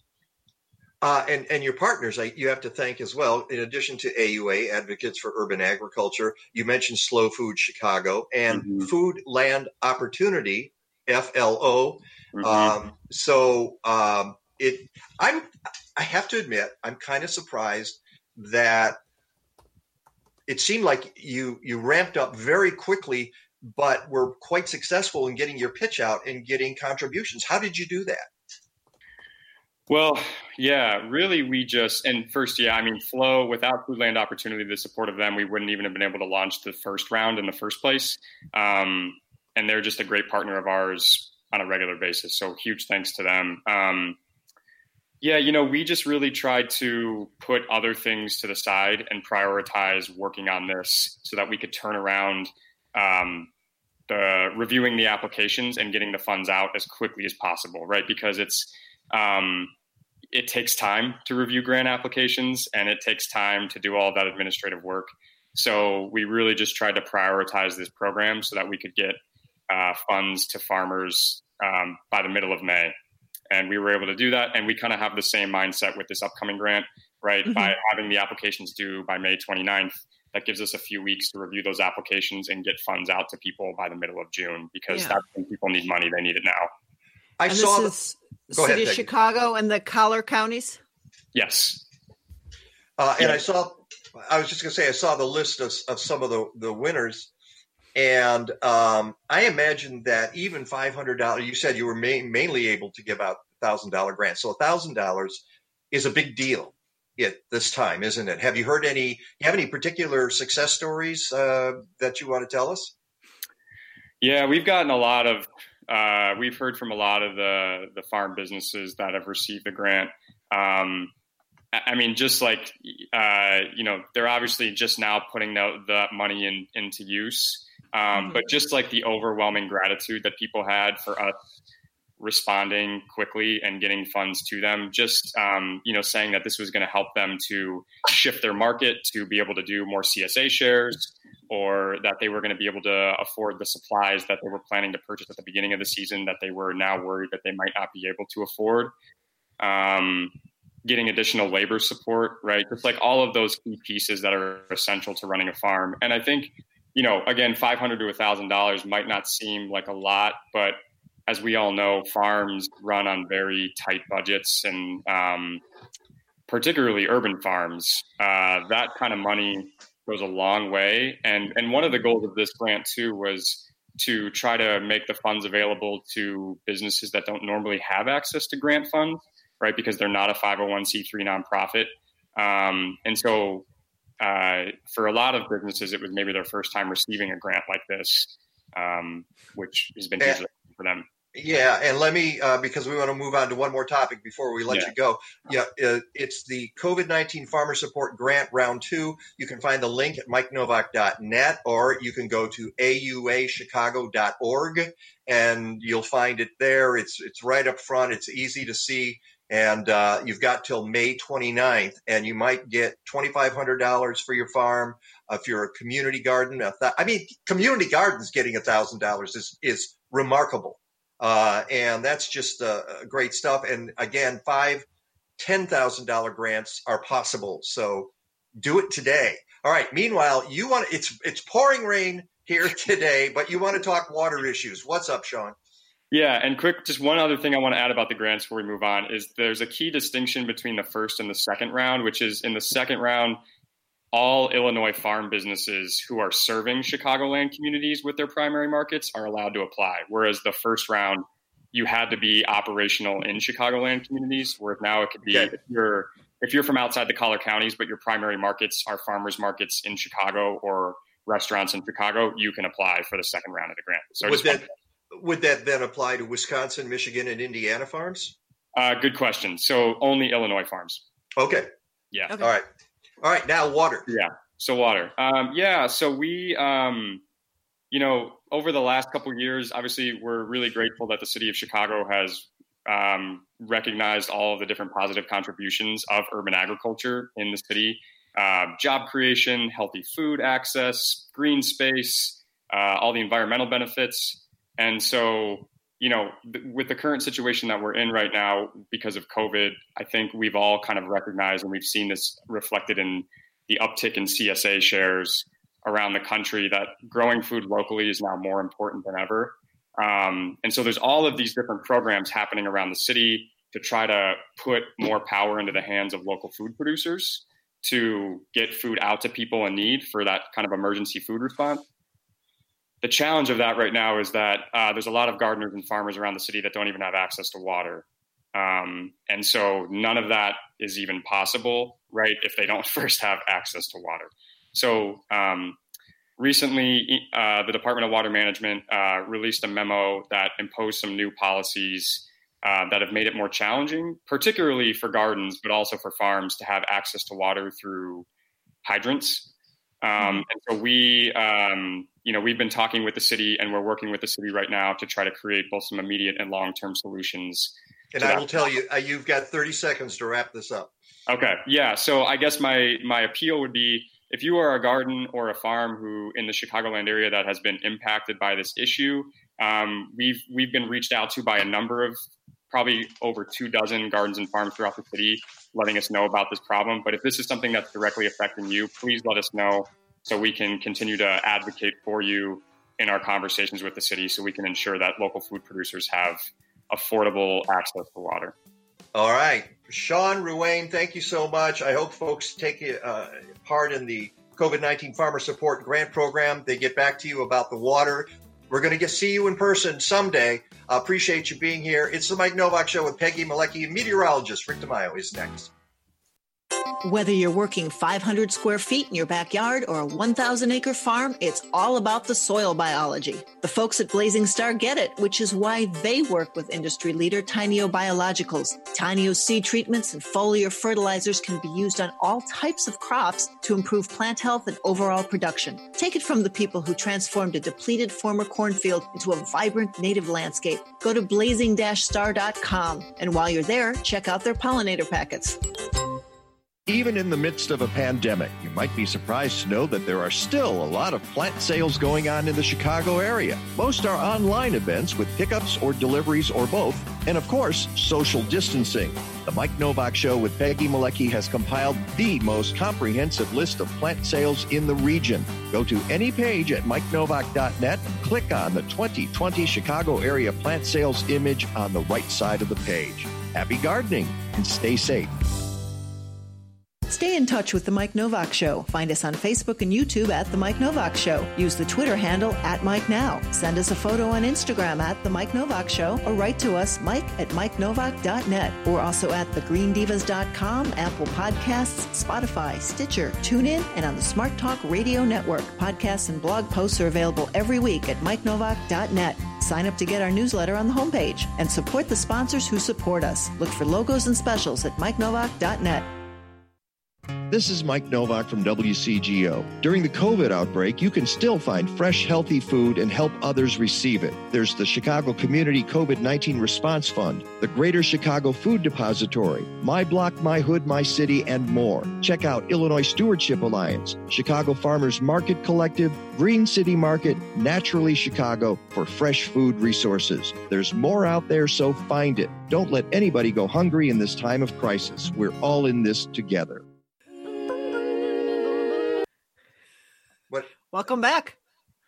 Speaker 7: Uh, and and your partners, I, you have to thank as well. In addition to AUA, Advocates for Urban Agriculture, you mentioned Slow Food Chicago and mm-hmm. Food Land Opportunity FLO. Mm-hmm. Um, so um, it, I'm, I have to admit, I'm kind of surprised that it seemed like you you ramped up very quickly, but we were quite successful in getting your pitch out and getting contributions. How did you do that?
Speaker 24: Well, yeah, really, we just and first, yeah, I mean, FLO without Foodland Opportunity, the support of them, we wouldn't even have been able to launch the first round in the first place. Um, and they're just a great partner of ours on a regular basis. So huge thanks to them. Um, yeah, you know, we just really tried to put other things to the side and prioritize working on this so that we could turn around um, the reviewing the applications and getting the funds out as quickly as possible, right? Because it's um, it takes time to review grant applications and it takes time to do all that administrative work. So we really just tried to prioritize this program so that we could get uh, funds to farmers um, by the middle of May. And we were able to do that. And we kind of have the same mindset with this upcoming grant, right? Mm-hmm. By having the applications due by May 29th, that gives us a few weeks to review those applications and get funds out to people by the middle of June because yeah. that's when people need money. They need it now.
Speaker 6: I and saw this the, City ahead, of Chicago and the collar counties.
Speaker 24: Yes.
Speaker 7: Uh, and yeah. I saw, I was just going to say, I saw the list of, of some of the, the winners and um, I imagine that even five hundred dollars. You said you were mainly able to give out thousand dollar grants, so thousand dollars is a big deal at this time, isn't it? Have you heard any? You have any particular success stories uh, that you want to tell us?
Speaker 24: Yeah, we've gotten a lot of. Uh, we've heard from a lot of the the farm businesses that have received the grant. Um, I mean, just like uh, you know, they're obviously just now putting the, the money in, into use. Um, mm-hmm. But just like the overwhelming gratitude that people had for us responding quickly and getting funds to them, just um, you know saying that this was going to help them to shift their market to be able to do more CSA shares, or that they were going to be able to afford the supplies that they were planning to purchase at the beginning of the season that they were now worried that they might not be able to afford. Um, getting additional labor support, right? Just like all of those key pieces that are essential to running a farm. And I think you know, again, five hundred to thousand dollars might not seem like a lot, but as we all know, farms run on very tight budgets, and um, particularly urban farms. Uh, that kind of money goes a long way. And and one of the goals of this grant too was to try to make the funds available to businesses that don't normally have access to grant funds, right? Because they're not a 501c3 nonprofit. Um, and so uh, for a lot of businesses, it was maybe their first time receiving a grant like this, um, which has been easy for them.
Speaker 26: Yeah, and let me uh, because we want to move on to one more topic before we let
Speaker 24: Yeah.
Speaker 26: you go. Yeah, uh, it's the COVID nineteen Farmer Support Grant Round Two. You can find the link at MikeNowak.net, or you can go to auachicago.org, and you'll find it there. It's it's right up front. It's easy to see, and uh, you've got till May 29th, and you might get twenty five hundred dollars for your farm. If you're a community garden, a th- I mean, community gardens getting a thousand dollars is is remarkable. Uh, and that's just uh, great stuff. And again, five, ten thousand dollar grants are possible. So do it today. All right. Meanwhile, you want it's it's pouring rain here today, but you want to talk water issues. What's up, Sean?
Speaker 24: Yeah, and quick, just one other thing I want to add about the grants before we move on is there's a key distinction between the first and the second round, which is in the second round, all Illinois farm businesses who are serving Chicagoland communities with their primary markets are allowed to apply. Whereas the first round, you had to be operational in Chicagoland communities, whereas now it could be
Speaker 26: Okay.
Speaker 24: if you're if you're from outside the collar counties, but your primary markets are farmers markets in Chicago or restaurants in Chicago, you can apply for the second round of the grant. So
Speaker 26: would
Speaker 24: just wanted
Speaker 26: that would that then apply to Wisconsin, Michigan, and Indiana farms?
Speaker 24: Uh, good question. So only Illinois farms.
Speaker 26: Okay.
Speaker 24: Yeah.
Speaker 26: All right. All right. Now water.
Speaker 24: Yeah. So water. Um, yeah. So we, um, you know, over the last couple years, obviously, we're really grateful that the city of Chicago has um, recognized all of the different positive contributions of urban agriculture in the city. Uh, job creation, healthy food access, green space, uh, all the environmental benefits. And so, you know, th- with the current situation that we're in right now because of COVID, I think we've all kind of recognized and we've seen this reflected in the uptick in CSA shares around the country that growing food locally is now more important than ever. Um, and so there's all of these different programs happening around the city to try to put more power into the hands of local food producers to get food out to people in need for that kind of emergency food response. The challenge of that right now is that uh, there's a lot of gardeners and farmers around the city that don't even have access to water. Um, and so none of that is even possible, right, if they don't first have access to water. So um, recently, uh, the Department of Water Management uh, released a memo that imposed some new policies uh, that have made it more challenging, particularly for gardens, but also for farms to have access to water through hydrants. Um, and so we, um, you know, we've been talking with the city, and we're working with the city right now to try to create both some immediate and long-term solutions.
Speaker 26: And I will tell you, uh, you've got 30 seconds to wrap this up.
Speaker 24: Okay. Yeah. So I guess my my appeal would be if you are a garden or a farm who in the Chicagoland area that has been impacted by this issue, um, we've we've been reached out to by a number of probably over two dozen gardens and farms throughout the city, letting us know about this problem. But if this is something that's directly affecting you, please let us know so we can continue to advocate for you in our conversations with the city, so we can ensure that local food producers have affordable access to water.
Speaker 26: All right. Sean Ruane, thank you so much. I hope folks take uh, part in the COVID 19 Farmer Support Grant Program. They get back to you about the water. We're going to get see you in person someday. I appreciate you being here. It's the Mike Nowak Show with Peggy Malecki, meteorologist. Rick DiMaio is next.
Speaker 6: Whether you're working 500 square feet in your backyard or a 1,000 acre farm, it's all about the soil biology. The folks at Blazing Star get it, which is why they work with industry leader Tainio Biologicals. Tainio seed treatments and foliar fertilizers can be used on all types of crops to improve plant health and overall production. Take it from the people who transformed a depleted former cornfield into a vibrant native landscape. Go to blazing-star.com and while you're there, check out their pollinator packets.
Speaker 7: Even in the midst of a pandemic, you might be surprised to know that there are still a lot of plant sales going on in the Chicago area. Most are online events with pickups or deliveries or both, and of course, social distancing. The Mike Nowak Show with Peggy Malecki has compiled the most comprehensive list of plant sales in the region. Go to any page at mikenowak.net, click on the 2020 Chicago area plant sales image on the right side of the page. Happy gardening and stay safe.
Speaker 6: Stay in touch with The Mike Nowak Show. Find us on Facebook and YouTube at The Mike Nowak Show. Use the Twitter handle at Mike Now. Send us a photo on Instagram at The Mike Nowak Show or write to us, Mike at MikeNowak.net. We're also at TheGreenDivas.com, Apple Podcasts, Spotify, Stitcher, TuneIn, and on the Smart Talk Radio Network. Podcasts and blog posts are available every week at MikeNowak.net. Sign up to get our newsletter on the homepage and support the sponsors who support us. Look for logos and specials at MikeNowak.net.
Speaker 27: This is Mike Nowak from WCGO. During the COVID outbreak, you can still find fresh, healthy food and help others receive it. There's the Chicago Community COVID 19 Response Fund, the Greater Chicago Food Depository, My Block, My Hood, My City, and more. Check out Illinois Stewardship Alliance, Chicago Farmers Market Collective, Green City Market, Naturally Chicago for fresh food resources. There's more out there, so find it. Don't let anybody go hungry in this time of crisis. We're all in this together.
Speaker 7: What?
Speaker 28: Welcome back.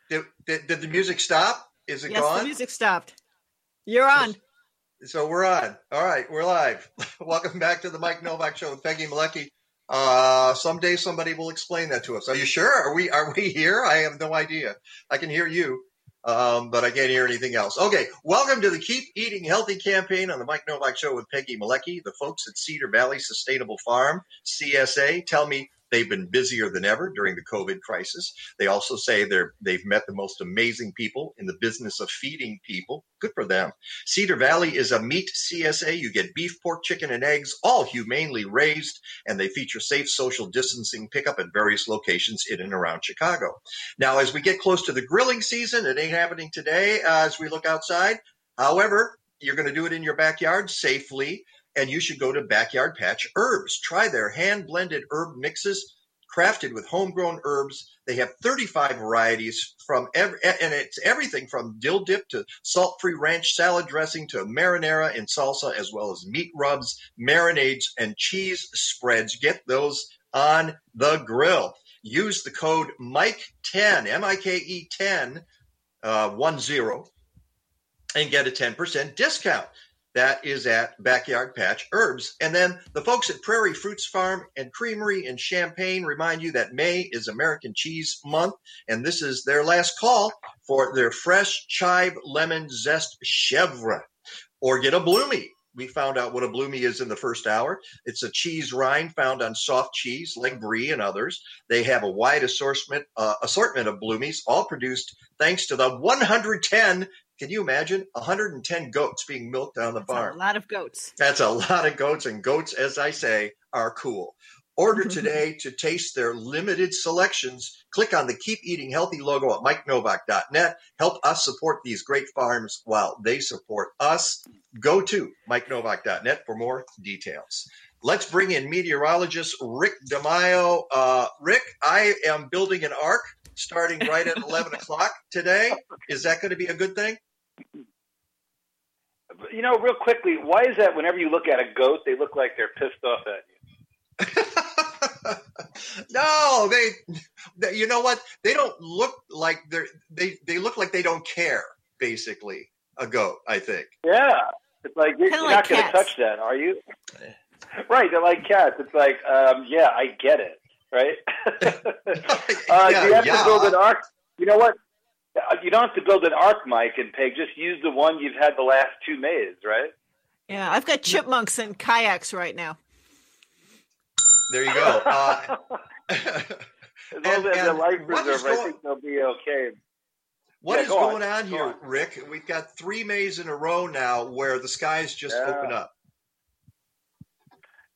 Speaker 7: Did, did, did the music stop? Is it
Speaker 28: yes,
Speaker 7: gone?
Speaker 28: the music stopped. You're on.
Speaker 7: So we're on. All right, we're live. Welcome back to the Mike Nowak Show with Peggy Malecki. Uh, someday somebody will explain that to us. Are you sure? Are we are we here? I have no idea. I can hear you, um, but I can't hear anything else. Okay, welcome to the Keep Eating Healthy campaign on the Mike Nowak Show with Peggy Malecki. The folks at Cedar Valley Sustainable Farm (CSA) tell me They've been busier than ever during the COVID crisis. They also say they're, they've met the most amazing people in the business of feeding people. Good for them. Cedar Valley is a meat CSA. You get beef, pork, chicken, and eggs, all humanely raised, and they feature safe social distancing pickup at various locations in and around Chicago. Now, as we get close to the grilling season, it ain't happening today uh, as we look outside. However, you're going to do it in your backyard safely and you should go to Backyard Patch Herbs. Try their hand blended herb mixes crafted with homegrown herbs. They have 35 varieties from every, and it's everything from dill dip to salt free ranch salad dressing to marinara and salsa, as well as meat rubs, marinades, and cheese spreads. Get those on the grill. Use the code Mike10, M I K E 10, uh, 1 0, and get a 10% discount. That is at Backyard Patch Herbs. And then the folks at Prairie Fruits Farm and Creamery in Champaign remind you that May is American Cheese Month, and this is their last call for their fresh chive lemon zest chèvre. Or get a bloomy. We found out what a bloomy is in the first hour. It's a cheese rind found on soft cheese like brie and others. They have a wide assortment uh, assortment of bloomies, all produced thanks to the 110 can you imagine 110 goats being milked on the
Speaker 28: That's
Speaker 7: farm?
Speaker 28: A lot of goats.
Speaker 7: That's a lot of goats, and goats, as I say, are cool. Order today to taste their limited selections. Click on the Keep Eating Healthy logo at MikeNowak.net. Help us support these great farms while they support us. Go to MikeNowak.net for more details. Let's bring in meteorologist Rick DiMaio. Uh, Rick, I am building an ark starting right at 11 o'clock today. Is that going to be a good thing?
Speaker 29: You know, real quickly, why is that whenever you look at a goat, they look like they're pissed off at
Speaker 7: you? no, they, they, you know what? They don't look like they're, they, they look like they don't care, basically, a goat, I think.
Speaker 29: Yeah. It's like, you're, you're
Speaker 28: like
Speaker 29: not going to touch that, are you? right. They're like cats. It's like, um, yeah, I get it. Right. uh,
Speaker 7: Yeah,
Speaker 29: you have
Speaker 7: yeah.
Speaker 29: to build an ark. You know what? Uh, You don't have to build an arc Mike and Peg. Just use the one you've had the last two Mays, right?
Speaker 28: Yeah, I've got chipmunks and kayaks right now.
Speaker 7: There you go. Uh,
Speaker 29: As long as they're life
Speaker 7: what is
Speaker 29: preserve, I think they'll be okay.
Speaker 7: What
Speaker 29: Yeah,
Speaker 7: is
Speaker 29: go
Speaker 7: going on,
Speaker 29: Go
Speaker 7: here,
Speaker 29: on.
Speaker 7: Rick? We've got three Mays in a row now where the skies just
Speaker 29: Yeah.
Speaker 7: open up.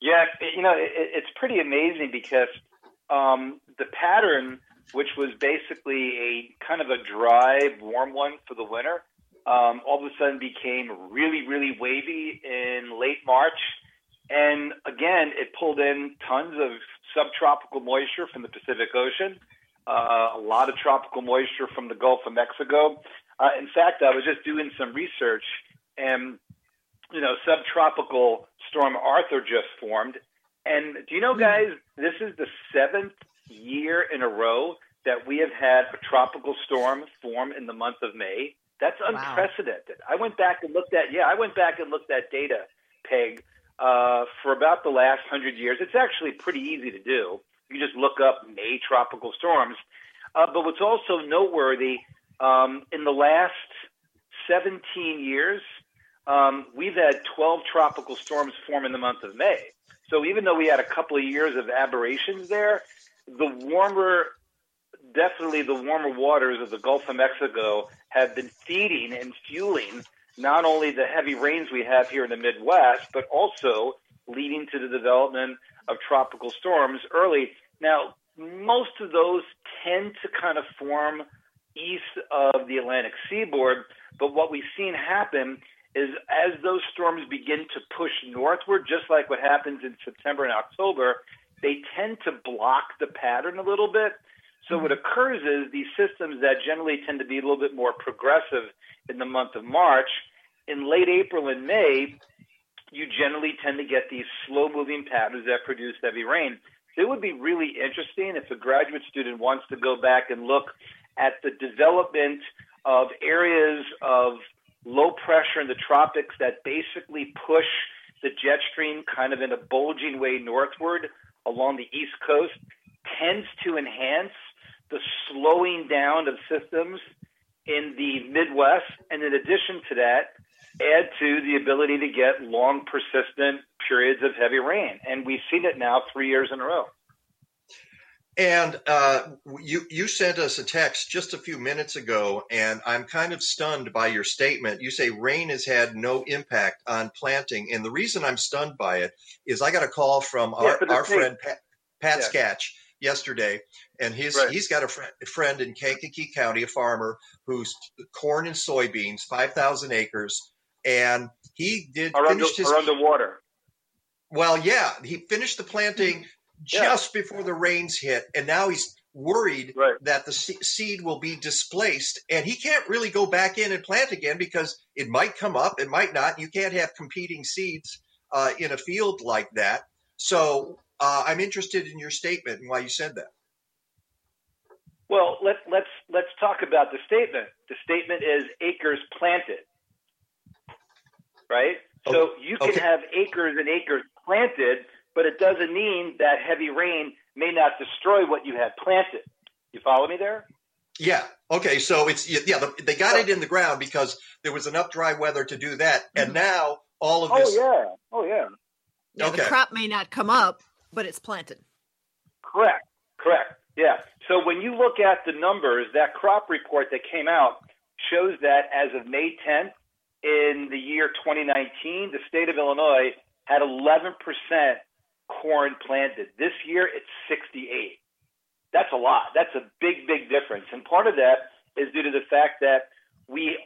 Speaker 29: Yeah, you know, it, it's pretty amazing because um, the pattern, which was basically a kind of a dry, warm one for the winter, um, all of a sudden became really, really wavy in late March. And again, it pulled in tons of subtropical moisture from the Pacific Ocean, uh, a lot of tropical moisture from the Gulf of Mexico. Uh, in fact, I was just doing some research, and you know, subtropical storm Arthur just formed. And do you know, guys, this is the seventh year in a row that we have had a tropical storm form in the month of May. That's unprecedented. I went back and looked at, yeah, I went back and looked at data, Peg, uh, for about the last hundred years. It's actually pretty easy to do. You just look up May tropical storms. Uh, but what's also noteworthy, um, in the last 17 years, um, we've had 12 tropical storms form in the month of May. So even though we had a couple of years of aberrations there, the warmer definitely the warmer waters of the Gulf of Mexico have been feeding and fueling not only the heavy rains we have here in the Midwest, but also leading to the development of tropical storms early. Now, most of those tend to kind of form east of the Atlantic seaboard, but what we've seen happen is as those storms begin to push northward, just like what happens in September and October, they tend to block the pattern a little bit. So what occurs is these systems that generally tend to be a little bit more progressive in the month of March, in late April and May, you generally tend to get these slow moving patterns that produce heavy rain. It would be really interesting if a graduate student wants to go back and look at the development of areas of low pressure in the tropics that basically push the jet stream kind of in a bulging way northward along the east coast tends to enhance the slowing down of systems in the Midwest. And in addition to that, add to the ability to get long, persistent periods of heavy rain. And we've seen it now three years in a row.
Speaker 7: And uh, you you sent us a text just a few minutes ago, and I'm kind of stunned by your statement. You say rain has had no impact on planting, and the reason I'm stunned by it is I got a call from our,
Speaker 29: but
Speaker 7: our friend Pat, Pat
Speaker 29: Yeah.
Speaker 7: Sketch yesterday, and his
Speaker 29: Right.
Speaker 7: he's got a friend, a friend in Kankakee County, a farmer who's corn and soybeans, five thousand acres, and he did
Speaker 29: Are, under,
Speaker 7: finished his
Speaker 29: are underwater.
Speaker 7: well, yeah, he finished the planting just before the rains hit, and now he's worried that the seed will be displaced, and he can't really go back in and plant again because it might come up, it might not. You can't have competing seeds uh, in a field like that. So uh, I'm interested in your statement and why you said that.
Speaker 29: Well, let, let's let's talk about the statement. The statement is acres planted, right? So you can
Speaker 7: okay.
Speaker 29: have acres and acres planted, but it doesn't mean that heavy rain may not destroy what you had planted. You follow me there?
Speaker 7: Yeah. Okay. So it's yeah. The, they got oh. it in the ground because there was enough dry weather to do that, and mm-hmm. now all of
Speaker 29: Oh
Speaker 7: this.
Speaker 29: Oh yeah. Oh yeah.
Speaker 6: Yeah,
Speaker 7: Okay.
Speaker 6: The crop may not come up, but it's planted.
Speaker 29: Correct. Correct. Yeah. So when you look at the numbers, that crop report that came out shows that as of May 10th in the year 2019, the state of Illinois had 11% corn planted. This year, it's 68. That's a lot. That's a big, big difference. And part of that is due to the fact that we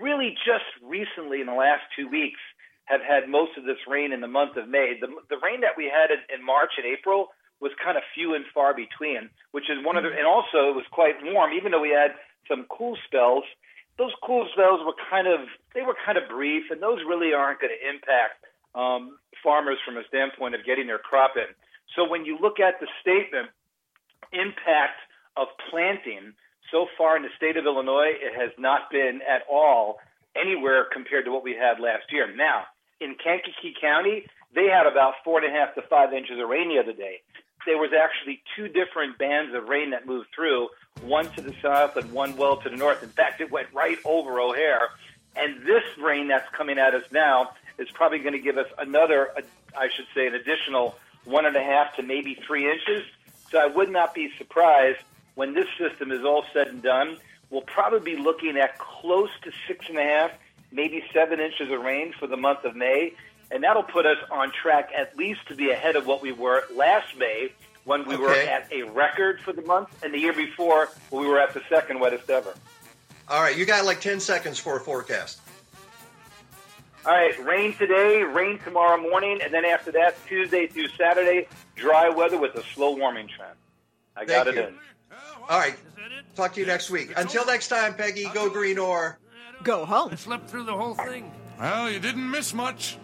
Speaker 29: really just recently, in the last two weeks, have had most of this rain in the month of May. The, the rain that we had in, in March and April was kind of few and far between, which is one of the, mm-hmm. and also it was quite warm, even though we had some cool spells. Those cool spells were kind of, they were kind of brief, and those really aren't going to impact um, farmers from a standpoint of getting their crop in. So when you look at the statement, impact of planting so far in the state of Illinois, it has not been at all anywhere compared to what we had last year. Now, in Kankakee County, they had about four and a half to five inches of rain the other day. There was actually two different bands of rain that moved through, one to the south and one well to the north. In fact, it went right over O'Hare. And this rain that's coming at us now is probably going to give us another, I should say, an additional one and a half to maybe three inches. So I would not be surprised when this system is all said and done. We'll probably be looking at close to six and a half, maybe seven inches of rain for the month of May. And that'll put us on track at least to be ahead of what we were last May when we were at a record for the month, and the year before when we were at the second wettest ever.
Speaker 7: All right, you got like ten seconds for a forecast.
Speaker 29: All right, rain today, rain tomorrow morning, and then after that, Tuesday through Saturday, dry weather with a slow warming trend. I got
Speaker 7: Thank
Speaker 29: it
Speaker 7: you.
Speaker 29: in.
Speaker 7: All right. Talk to you next week. Until next time, Peggy, go green or
Speaker 6: go home.
Speaker 16: I slept through the whole thing. Well, you didn't miss much.